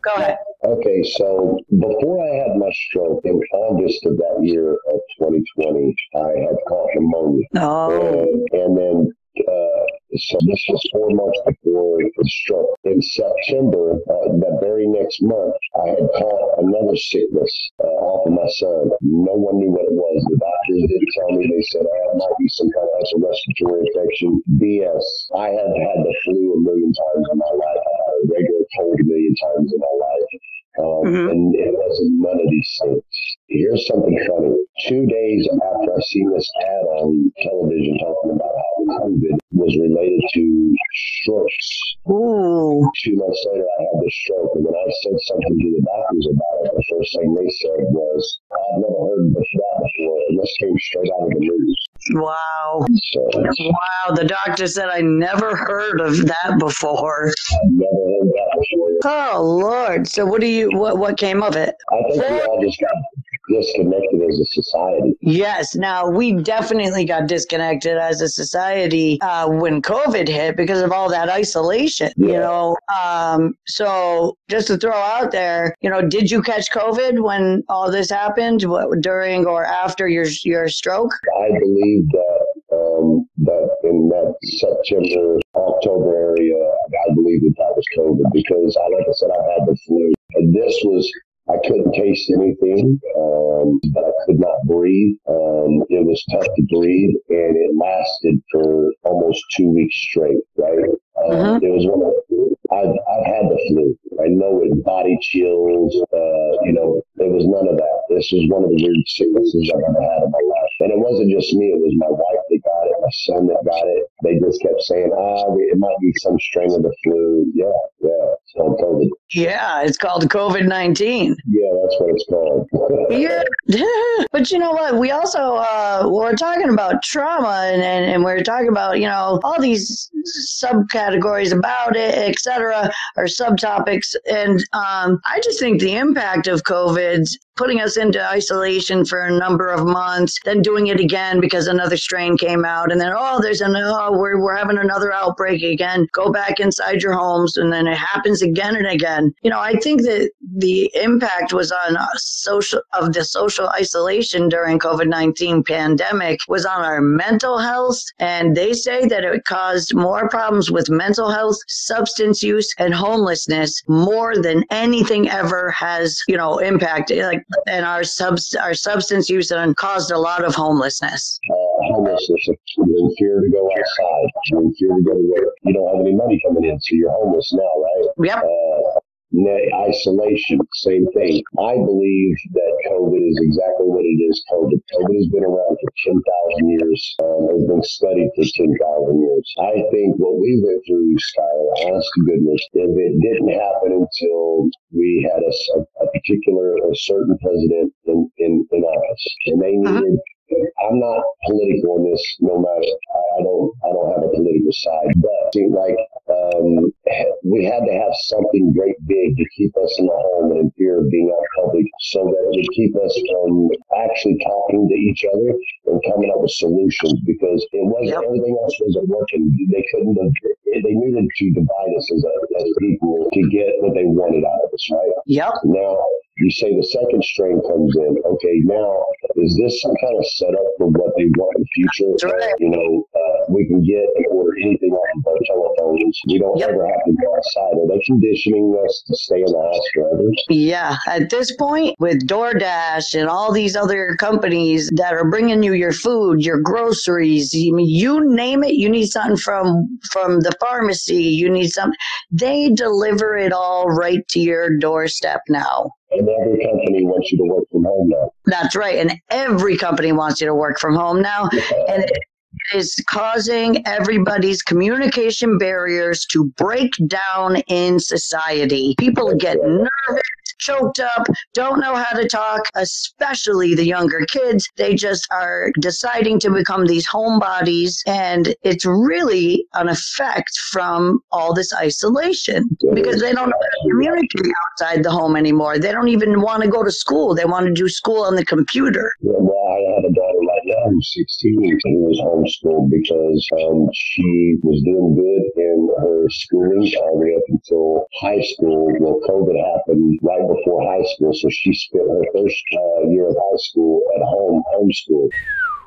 Go ahead. Okay, so before I had my stroke in August of that year of 2020, I had caught pneumonia. Oh, And, and then, uh, so this was four months before the struck. In September, uh, that very next month, I had caught another sickness uh, off of my son. No one knew what it was. The doctors didn't tell me. They said, oh, it might be some kind of respiratory infection. BS. I have had the flu a million times in my life. I had a regular cold a million times in my life. Um, Mhm. And it wasn't none of these things. Here's something funny. Two days after I seen this ad on television talking about how COVID was related to strokes, ooh, two months later I had the stroke. And when I said something to the doctors about it, the first thing they said was, I've never heard of that before. And this came straight out of the news. wow, So wow. The doctor said I never heard of that before. never heard that before. Oh Lord. So what do you? What what came of it? I think we all just got disconnected as a society. Yes. Now we definitely got disconnected as a society uh, when COVID hit because of all that isolation. You know. Um, so just to throw out there, you know, did you catch COVID when all this happened? What during or after your your stroke? I believe that um, that in that September, October area, I believe that that was COVID because, I, like I said, I had the flu. And this was, I couldn't taste anything, um, but I could not breathe. Um, it was tough to breathe, and it lasted for almost two weeks straight. Right? Um, It was one of the, I've I've had the flu. I know it. Body chills. Uh, you know, it was none of that. This was one of the weird sicknesses I've ever had in my life, and it wasn't just me. It was my wife that got it, my son that got it. They just kept saying, "Ah, it might be some strain of the flu." Yeah. It's called COVID. Yeah, it's called COVID nineteen. Yeah, that's what it's called. Yeah, <laughs> but you know what? We also uh, we're talking about trauma, and, and, and we're talking about you know all these subcategories about it, etc., or subtopics. And um, I just think the impact of COVID putting us into isolation for a number of months, then doing it again because another strain came out, and then oh, there's an oh, we're we're having another outbreak again. Go back inside your homes, and then it happens again and again. You know, I think that the impact was on uh, social of the social isolation during COVID-19 pandemic was on our mental health and they say that it caused more problems with mental health, substance use and homelessness more than anything ever has, you know, impacted like and our subs our substance use and caused a lot of homelessness. uh, homelessness. In fear to go outside. In fear to go to work. You don't have any money coming in, so you're homeless now, right? Yep. uh, isolation, same thing. I believe that COVID is exactly what it is. COVID. COVID has been around for 10,000 years. Um, it's been studied for 10,000 years. I think what we went through, Skylar, honest to goodness, if it didn't happen until we had a, a particular, a certain president in, in, in office. And they Uh-huh. I'm not political in this, no matter. I, I don't. I don't have a political side, but it seemed like um, we had to have something great big to keep us in the home and in fear of being out public, so that it would keep us from actually talking to each other and coming up with solutions. Because it wasn't Yep. everything else wasn't working. They couldn't have. They needed to divide us as a as people to get what they wanted out of us, right? Yep. Now you say the second strain comes in. Okay, now is this some kind of setup for what they want in the future? That's right. You know, uh, we can get and order anything off of our telephones. We don't Yep. ever have to go outside. Are they conditioning us to stay in the house forever? Yeah, at this point, with DoorDash and all these other companies that are bringing you your food, your groceries, you, mean, you name it, you need something from from the pharmacy, you need something. They deliver it all right to your doorstep now. And every company wants you to work from home now. That's right, and every company wants you to work from home now, and it is causing everybody's communication barriers to break down in society. People get nervous, choked up, don't know how to talk, especially the younger kids. They just are deciding to become these homebodies, and it's really an effect from all this isolation because they don't know how to communicate outside the home anymore. They don't even want to go to school. They want to do school on the computer. Yeah, well, I have a daughter right now was 16, he was homeschooled because um, she was doing good in her schooling all the way up until high school. Well, COVID happened right before high school, so she spent her first uh, year of high school at home, homeschooled.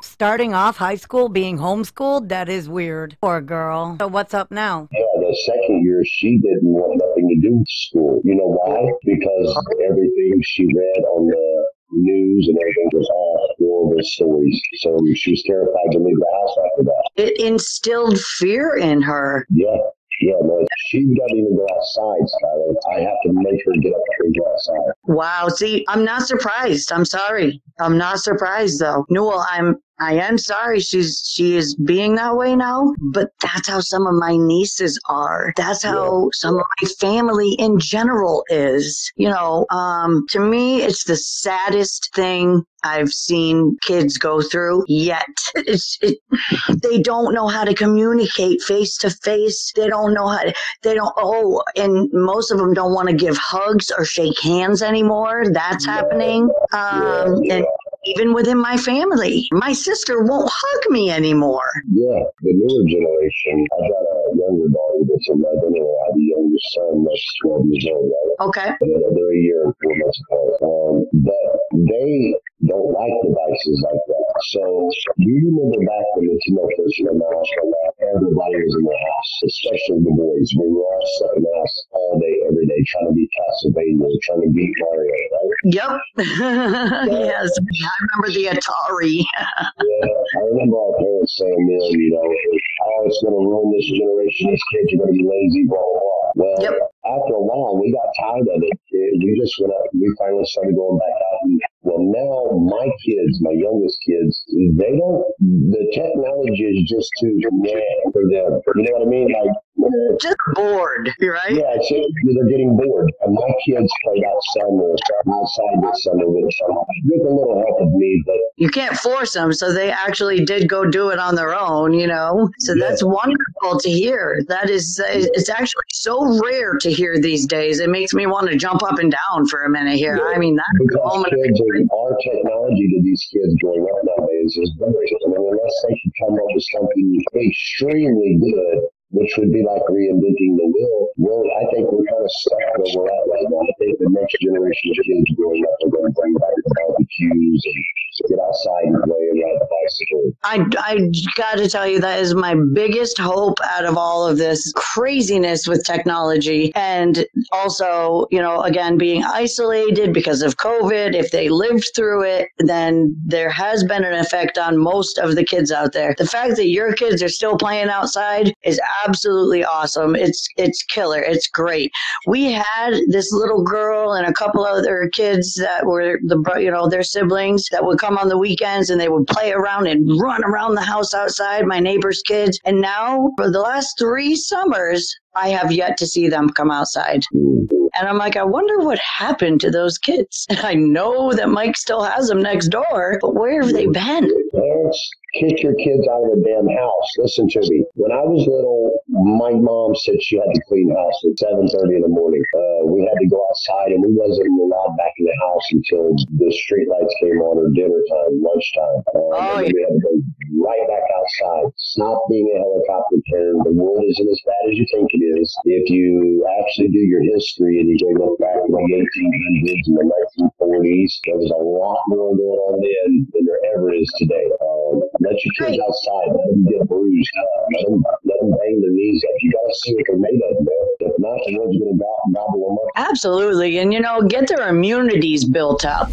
Starting off high school being homeschooled, that is weird. Poor girl. So what's up now? Yeah, the second year she didn't want nothing to do with school. You know why? Because everything she read on the news and everything was all horrible stories. So she was terrified to leave the house after that. It instilled fear in her. Yeah. Yeah, no, she doesn't even go outside, Skylar. I have to make her get up and go outside. Wow. See, I'm not surprised. I'm sorry. I'm not surprised though. Newell, I'm I am sorry she's she is being that way now, but that's how some of my nieces are. That's how some of my family in general is. You know, um, to me it's the saddest thing I've seen kids go through yet. <laughs> It's, it, they don't know how to communicate face to face. They don't know how to, they don't, oh, and most of them don't want to give hugs or shake hands anymore. That's happening. Um, and even within my family, my sister won't hug me anymore. Yeah, the newer generation. I got a younger daughter that's 11, and I have a younger son that's 12 years old, right? Okay. And they're- they're a year and four months apart. Um, but they don't like devices like that. So you remember back when first came out, everybody was in the house, especially the boys. We were all the house all day, every day, trying to beat Castlevania, trying to beat Mario, right? Yep. <laughs> yes. I remember the Atari. <laughs> Yeah, I remember our parents saying then, you know, oh, it's going to ruin this generation. These kids are going to be lazy, blah, blah, blah. Well, Yep. after a while, we got tired of it. We just went up, we finally started going back out. And, well, now my kids, my youngest kids, they don't, the technology is just too meh for them. You know what I mean? Like, Just bored, right? yeah, it's, they're getting bored. And my kids played outside the, outside this summer with, with a little help of me, but You can't force them, so they actually did go do it on their own, you know? So Yeah. that's wonderful to hear. That is, it's actually so rare to hear these days. It makes me want to jump up and down for a minute here. I mean, that's the Because moment. kids are, our technology to these kids growing up nowadays is very, I mean, unless they can come up with something extremely good, which would be like reinventing the wheel, well, I think we're kind of stuck where we're at right now. I think the next generation of kids growing up are going to bring back the barbecues and get outside and play and ride the bicycle. I, I got to tell you, that is my biggest hope out of all of this craziness with technology. And also, you know, again, being isolated because of COVID. If they lived through it, then there has been an effect on most of the kids out there. The fact that your kids are still playing outside is absolutely awesome. It's, it's killer. It's great. We had this little girl and a couple other kids that were the, you know, their siblings that would come on the weekends and they would play around and run around the house outside, my neighbor's kids. And now for the last three summers, I have yet to see them come outside. And I'm like, I wonder what happened to those kids. <laughs> I know that Mike still has them next door, but where have they been? Kick your kids out of the damn house. Listen to me. When I was little, my mom said she had to clean the house at seven thirty in the morning. Uh, we had to go outside, and we wasn't allowed back in the house until the street lights came on or dinner time, lunchtime. Um, Oh, then we had to go right back outside. Stop being a helicopter parent. The world isn't as bad as you think it is. If you actually do your history and you go look back in the 1800s and the 1940s, there was a lot more going on then than there ever is today. Um, let your kids outside. Let them get bruised. Uh, let, them, let them bang their knees up. You got to see what they're made of, man. If not, the world's going to gobble them up. Absolutely. And, you know, get their immunities built up.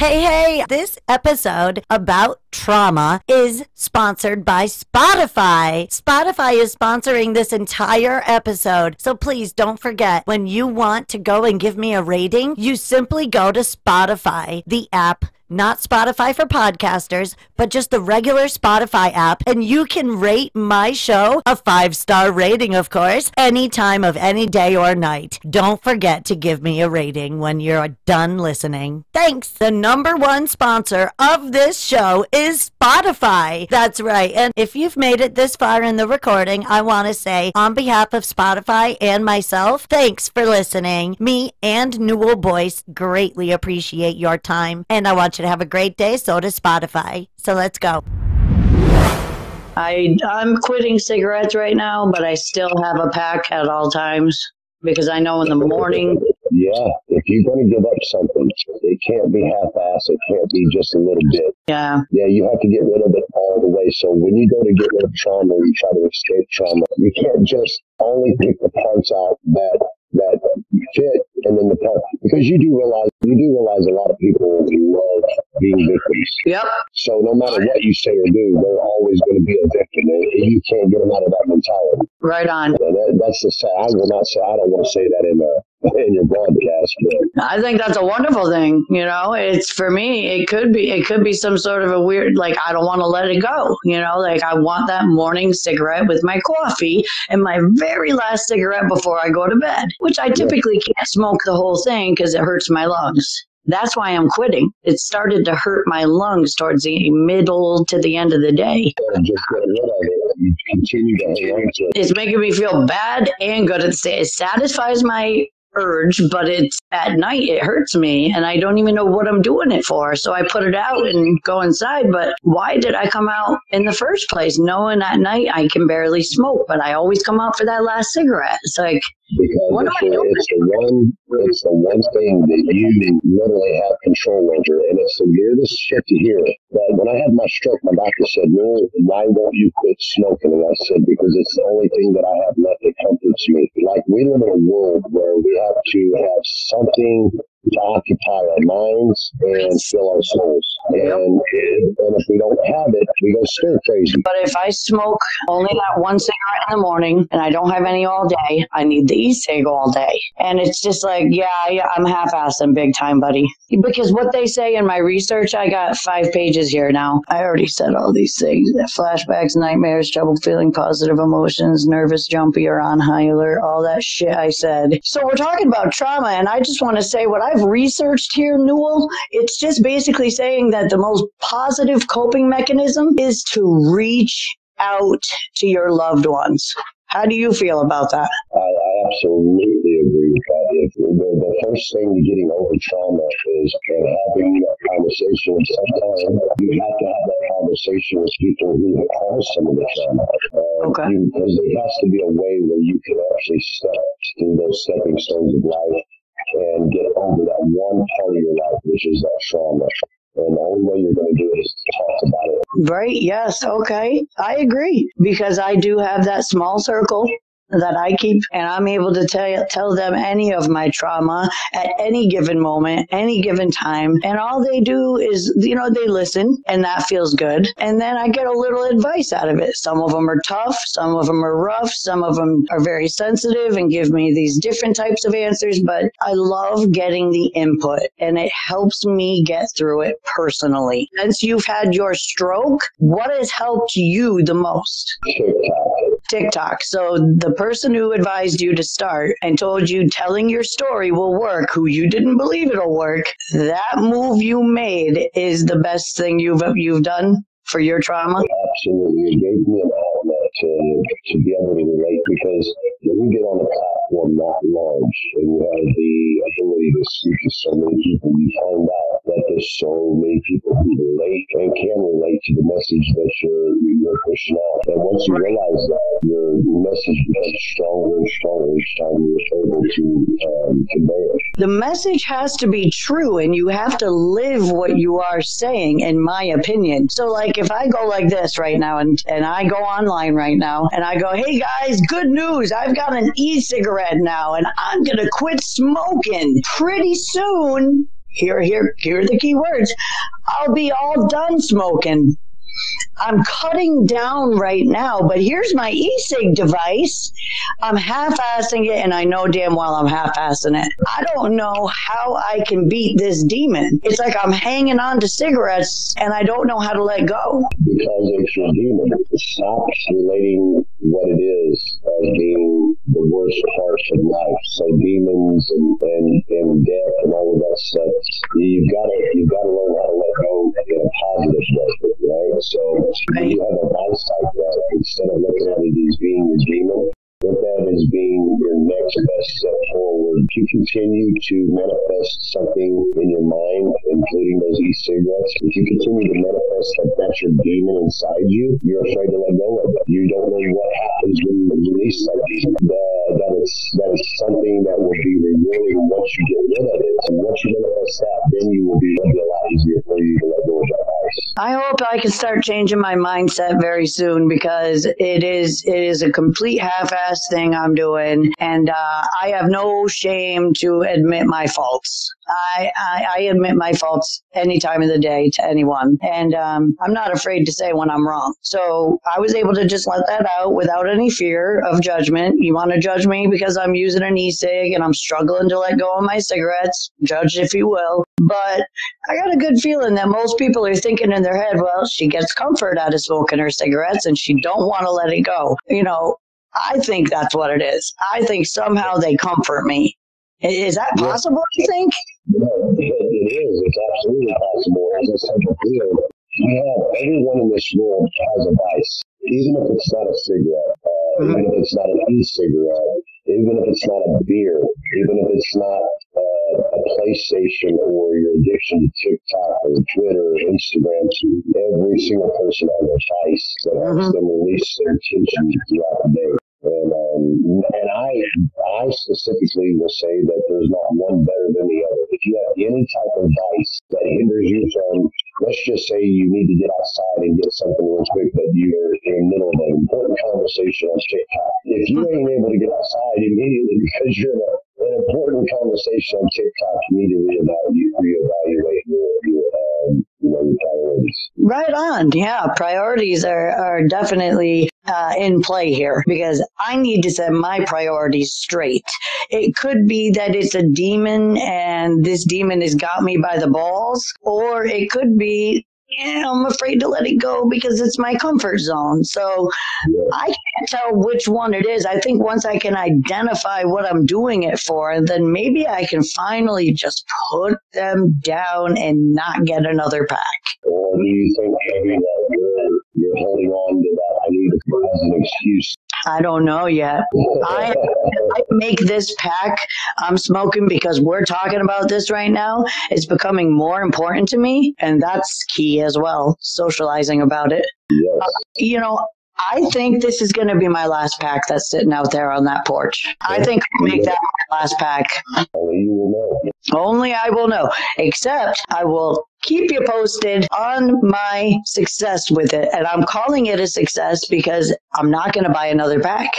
Hey, hey, this episode about trauma is sponsored by Spotify. Spotify is sponsoring this entire episode. So please don't forget when you want to go and give me a rating, you simply go to Spotify, the app. Not Spotify for podcasters, but just the regular Spotify app, and you can rate my show a five star rating, of course, any time of any day or night. Don't forget to give me a rating when you're done listening. Thanks. The number one sponsor of this show is Spotify. That's right. And if you've made it this far in the recording, I want to say, on behalf of Spotify and myself, thanks for listening. Me and Newell Boyce greatly appreciate your time. And I want you to have a great day. So does Spotify. So let's go. I I'm quitting cigarettes right now, but I still have a pack at all times because I know in the morning. Yeah, if you're going to give up something, it can't be half-assed. It can't be just a little bit. Yeah, Yeah, you have to get rid of it all the way. So when you go to get rid of trauma, you try to escape trauma. You can't just only pick the parts out that that fit, and then the part because you do realize you do realize a lot of people love being victims. yep, So no matter what you say or do, they're always going to be a victim, and you can't get them out of that mentality. right on. That, that's the sad. I will not say. I don't want to say that in a in your broadcast, but I think that's a wonderful thing. You know, it's for me. It could be. It could be some sort of a weird. Like I don't want to let it go. You know, like I want that morning cigarette with my coffee and my very last cigarette before I go to bed. Which I typically can't smoke the whole thing because it hurts my lungs. That's why I'm quitting. It started to hurt my lungs towards the middle to the end of the day. instead of just getting rid of it, you continue to hang on to it. It's making me feel bad and good at the same. It satisfies my urge, but it's at night it hurts me and I don't even know what I'm doing it for. So I put it out and go inside. But why did I come out in the first place? Knowing at night I can barely smoke, but I always come out for that last cigarette. It's like because What it's, the, it's the one it's the one thing that you literally have control over, and it's the weirdest shit to hear. But when I had my stroke, my doctor said, "Well, why won't you quit smoking?" And I said, "Because it's the only thing that I have left that comforts me. Like we live in a world where we have to have something." To occupy our minds and fill our souls, and, and if we don't have it, we go stir crazy. But if I smoke only that one cigarette in the morning and I don't have any all day, I need the e-cig all day. And it's just like, yeah, I'm half-assing big time, buddy. Because what they say in my research, I got five pages here now. I already said all these things. Flashbacks, nightmares, trouble feeling positive emotions, nervous, jumpy, or on high alert, all that shit I said. So we're talking about trauma, and I just want to say what I've researched here, Newell, it's just basically saying that the most positive coping mechanism is to reach out to your loved ones. How do you feel about that? I, I absolutely agree with that. If the, the first thing to getting over trauma is and having a conversation with someone. You have to have that conversation with people who have caused some of the trauma. Um, Okay. you- Because there has to be a way where you can actually step through those stepping stones of life and get over that one part of your life, which is that trauma. And the only way you're going to do it is to talk about it. Right? Yes. Okay. I agree because I do have that small circle that I keep and I'm able to tell tell them any of my trauma at any given moment, any given time. And all they do is, you know, they listen and that feels good. And then I get a little advice out of it. Some of them are tough, some of them are rough, some of them are very sensitive and give me these different types of answers, but I love getting the input and it helps me get through it personally. Since you've had your stroke, what has helped you the most? TikTok. So the person who advised you to start and told you telling your story will work, who you didn't believe it'll work, that move you made is the best thing you've you've done for your trauma. absolutely. It gave me an to, to be able to relate because when you get on a platform that large and you have the ability to speak to so many people, you find out that there's so many people who relate and can relate to the message that you're, you're pushing out. And once you realize that, your message becomes stronger and stronger each time you're able to um, convey it. The message has to be true and you have to live what you are saying, in my opinion. So, like, if I go like this right now and, and I go online right now and I go, hey guys, good news. I've got an e cigarette now and I'm going to quit smoking pretty soon. Here, here, here are the key words. I'll be all done smoking. I'm cutting down right now, but here's my e-cig device. I'm half-assing it, and I know damn well I'm half-assing it. I don't know how I can beat this demon. It's like I'm hanging on to cigarettes, and I don't know how to let go. because it's your demon. Stop relating what it is as being worst parts of life. So demons and, and, and death and all of that stuff. You've got to you've got to learn how to let go in a positive way. Know, So when you have a like that, instead of looking at it as being your demon, look at it as being your next best step forward. If you continue to manifest something in your mind, including those e-cigarettes, if you continue to manifest that that's your demon inside you, you're afraid to let go of it. You don't know what happens when you release. The, that is that is something that will be rewarding once you get rid of it. And once you manifest that, then you will be, a lot easier for you to let go of that vice. I hope I can start changing my mindset very soon because it is it is a complete half-ass thing I'm doing, and uh, I have no shame to admit my faults. I, I, I admit my faults any time of the day to anyone, and um, I'm not afraid to say when I'm wrong. So I was able to just let that out without any fear of judgment. You want to judge me because I'm using an e-cig and I'm struggling to let go of my cigarettes? Judge if you will. But I got a good feeling that most people are thinking in their head, well, she gets comfort out of smoking her cigarettes and she don't want to let it go. You know, I think that's what it is. I think somehow they comfort me. Is that possible, you think? Yeah, it, it is. It's absolutely possible. As I said before, we have everyone in this world has a vice, even if it's not a cigarette, uh, even if it's not an e-cigarette, even if it's not a beer, even if it's not uh, a PlayStation or your addiction to TikTok or Twitter or Instagram. Every single person has a vice that helps them release their tension throughout the day. Um, and I I specifically will say that there's not one better than the other. If you have any type of vice that hinders you from, let's just say you need to get outside and get something real quick, but you're in the middle of an important conversation on TikTok. If you ain't able to get outside immediately because you're in an important conversation on TikTok, you need to reevaluate, reevaluate your, Right on. Yeah, priorities are, are definitely uh, in play here because I need to set my priorities straight. It could be that it's a demon and this demon has got me by the balls, or it could be. Yeah, I'm afraid to let it go because it's my comfort zone. So I can't tell which one it is. I think once I can identify what I'm doing it for, then maybe I can finally just put them down and not get another pack. Or do you think maybe that you're, you're holding on to that I need it as an excuse? I don't know yet. I, I make this pack I'm smoking because we're talking about this right now. It's becoming more important to me, and that's key as well. Socializing about it. Yes. Uh, you know, I think this is going to be my last pack that's sitting out there on that porch. I think I'll make that my last pack. Only you will know. Only I will know. Except I will keep you posted on my success with it. And I'm calling it a success because I'm not going to buy another pack.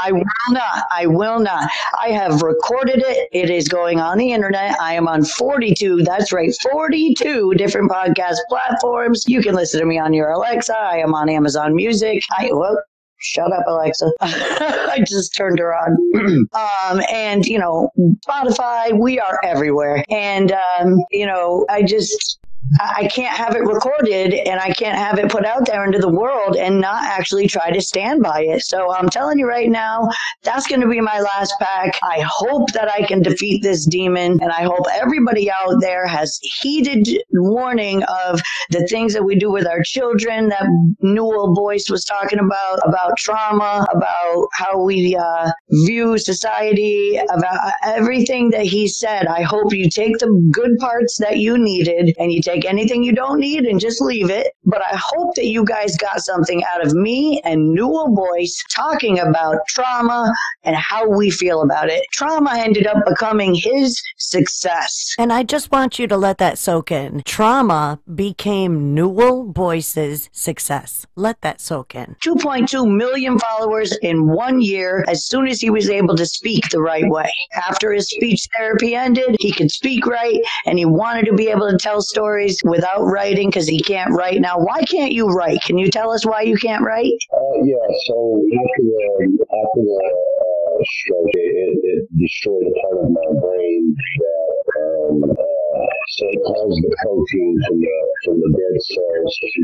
I will not. I will not. I have recorded it. It is going on the internet. I am on 42, that's right, 42 different podcast platforms. You can listen to me on your Alexa. I am on Amazon Music. I, well, Shut up, Alexa. <laughs> I just turned her on. <clears throat> um, and, you know, Spotify, we are everywhere. And, um, you know, I just, I can't have it recorded and I can't have it put out there into the world and not actually try to stand by it. So I'm telling you right now, that's going to be my last pack. I hope that I can defeat this demon and I hope everybody out there has heeded warning of the things that we do with our children that Newell Boyce was talking about, about trauma, about how we uh, view society, about everything that he said. I hope you take the good parts that you needed and you take anything you don't need and just leave it. But I hope that you guys got something out of me and Newell Boyce talking about trauma and how we feel about it. Trauma ended up becoming his success. And I just want you to let that soak in. Trauma became Newell Boyce's success. Let that soak in. 2.2 million followers in one year as soon as he was able to speak the right way. After his speech therapy ended, he could speak right and he wanted to be able to tell stories without writing because he can't write. Now, why can't you write? Can you tell us why you can't write? Uh, yeah, so after the, after the uh, stroke, it, it, it destroyed a part of my brain that, um, uh, so it caused the protein from the, from the dead cells to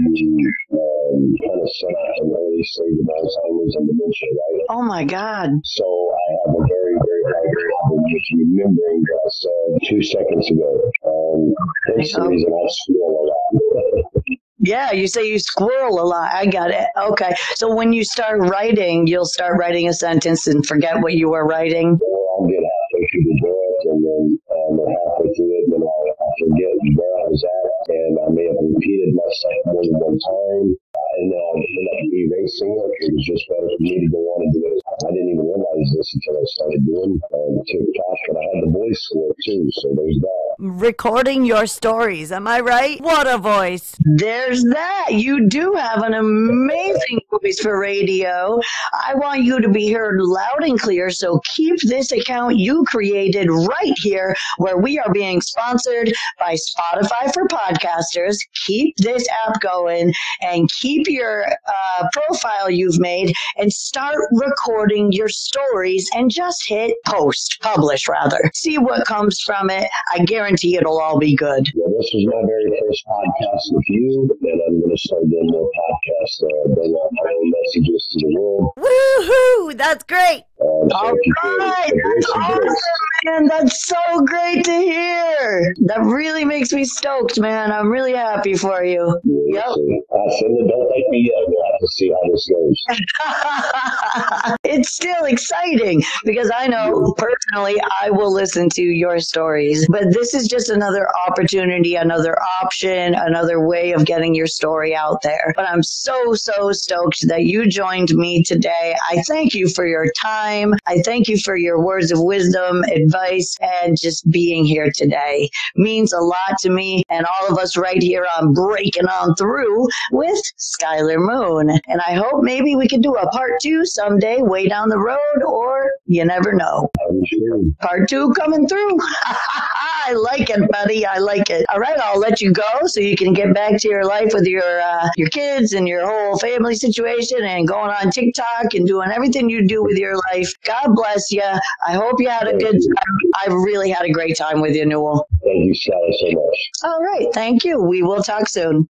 um, kind of set up an early stage of Alzheimer's and dementia, right? Oh my God. So I have a very, very high problem with remembering what I said two seconds ago. Um, hence the reason I squeal a lot. Yeah, you say you squirrel a lot. I got it. Okay. So when you start writing, you'll start writing a sentence and forget what you were writing. Or I'll get halfway through the book and then um, halfway through it, then I'll, I'll forget where I was at, and I may have repeated myself more than one time, and then I'll end up erasing it. It was just better for me to go on and do it. I didn't even realize this until I started doing um, TikTok, but I had the voice for it too, so there's that. Recording your stories, am I right? What a voice. There's that. You do have an amazing voice for radio. I want you to be heard loud and clear. So keep this account you created right here where we are being sponsored by Spotify for podcasters. Keep this app going and keep your uh, profile you've made and start recording your stories and just hit post, publish rather. See what comes from it. I guarantee it'll all be good. Yeah, this was my very first podcast with you, and I'm going to start doing more podcasts, uh, bring out my own messages to the world. Woohoo! That's great. Um, All if you could, right, that's awesome, man. That's so great to hear. That really makes me stoked, man. I'm really happy for you. Yeah, Yep. uh, don't thank me yet. We'll have to see how this goes. <laughs> it's still exciting because I know personally I will listen to your stories, but this is just another opportunity, another option, another way of getting your story out there. But I'm so, so stoked that you joined me today. I thank you for your time. I thank you for your words of wisdom, advice, and just being here today means a lot to me and all of us right here on Breaking On Through with Skyler Moon. And I hope maybe we could do a part two someday way down the road, or you never know. Part two coming through. <laughs> I like it, buddy. I like it. All right, I'll let you go so you can get back to your life with your uh, your kids and your whole family situation and going on TikTok and doing everything you do with your life. God bless you. I hope you had a good time. I really had a great time with you, Newell. Thank you, Sally, so much. All right, thank you. We will talk soon.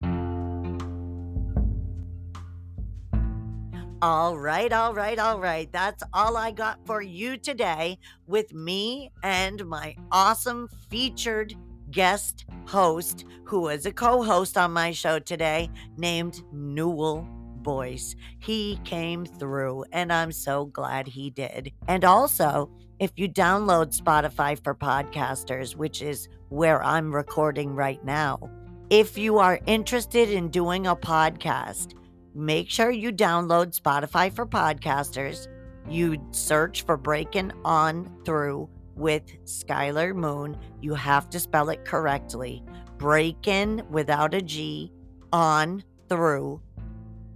All right, all right, all right. That's all I got for you today with me and my awesome featured guest host, who is a co host on my show today, named Newell Boyce. He came through, and I'm so glad he did. And also, if you download Spotify for podcasters, which is where I'm recording right now, if you are interested in doing a podcast, make sure you download Spotify for podcasters. You search for Breaking On Through with Skyler Moon. You have to spell it correctly. Breaking without a G on through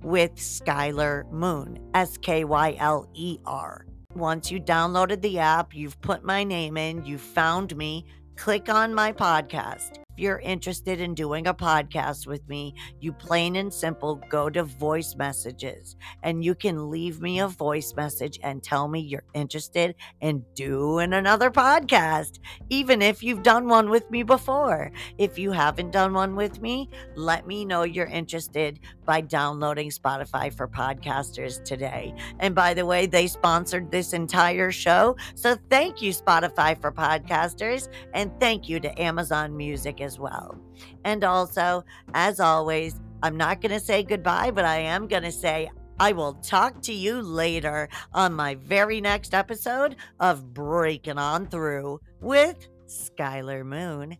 with Skyler Moon. S K Y L E R. Once you downloaded the app, you've put my name in, you found me, click on my podcast. If you're interested in doing a podcast with me, you plain and simple go to voice messages and you can leave me a voice message and tell me you're interested in doing another podcast, even if you've done one with me before. If you haven't done one with me, let me know you're interested by downloading Spotify for podcasters today. And by the way, they sponsored this entire show. So thank you, Spotify for podcasters. And thank you to Amazon Music as well. And also, as always, I'm not going to say goodbye, but I am going to say I will talk to you later on my very next episode of Breaking On Through with Skyler Moon.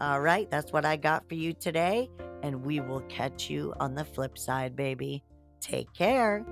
All right, that's what I got for you today, and we will catch you on the flip side, baby. Take care.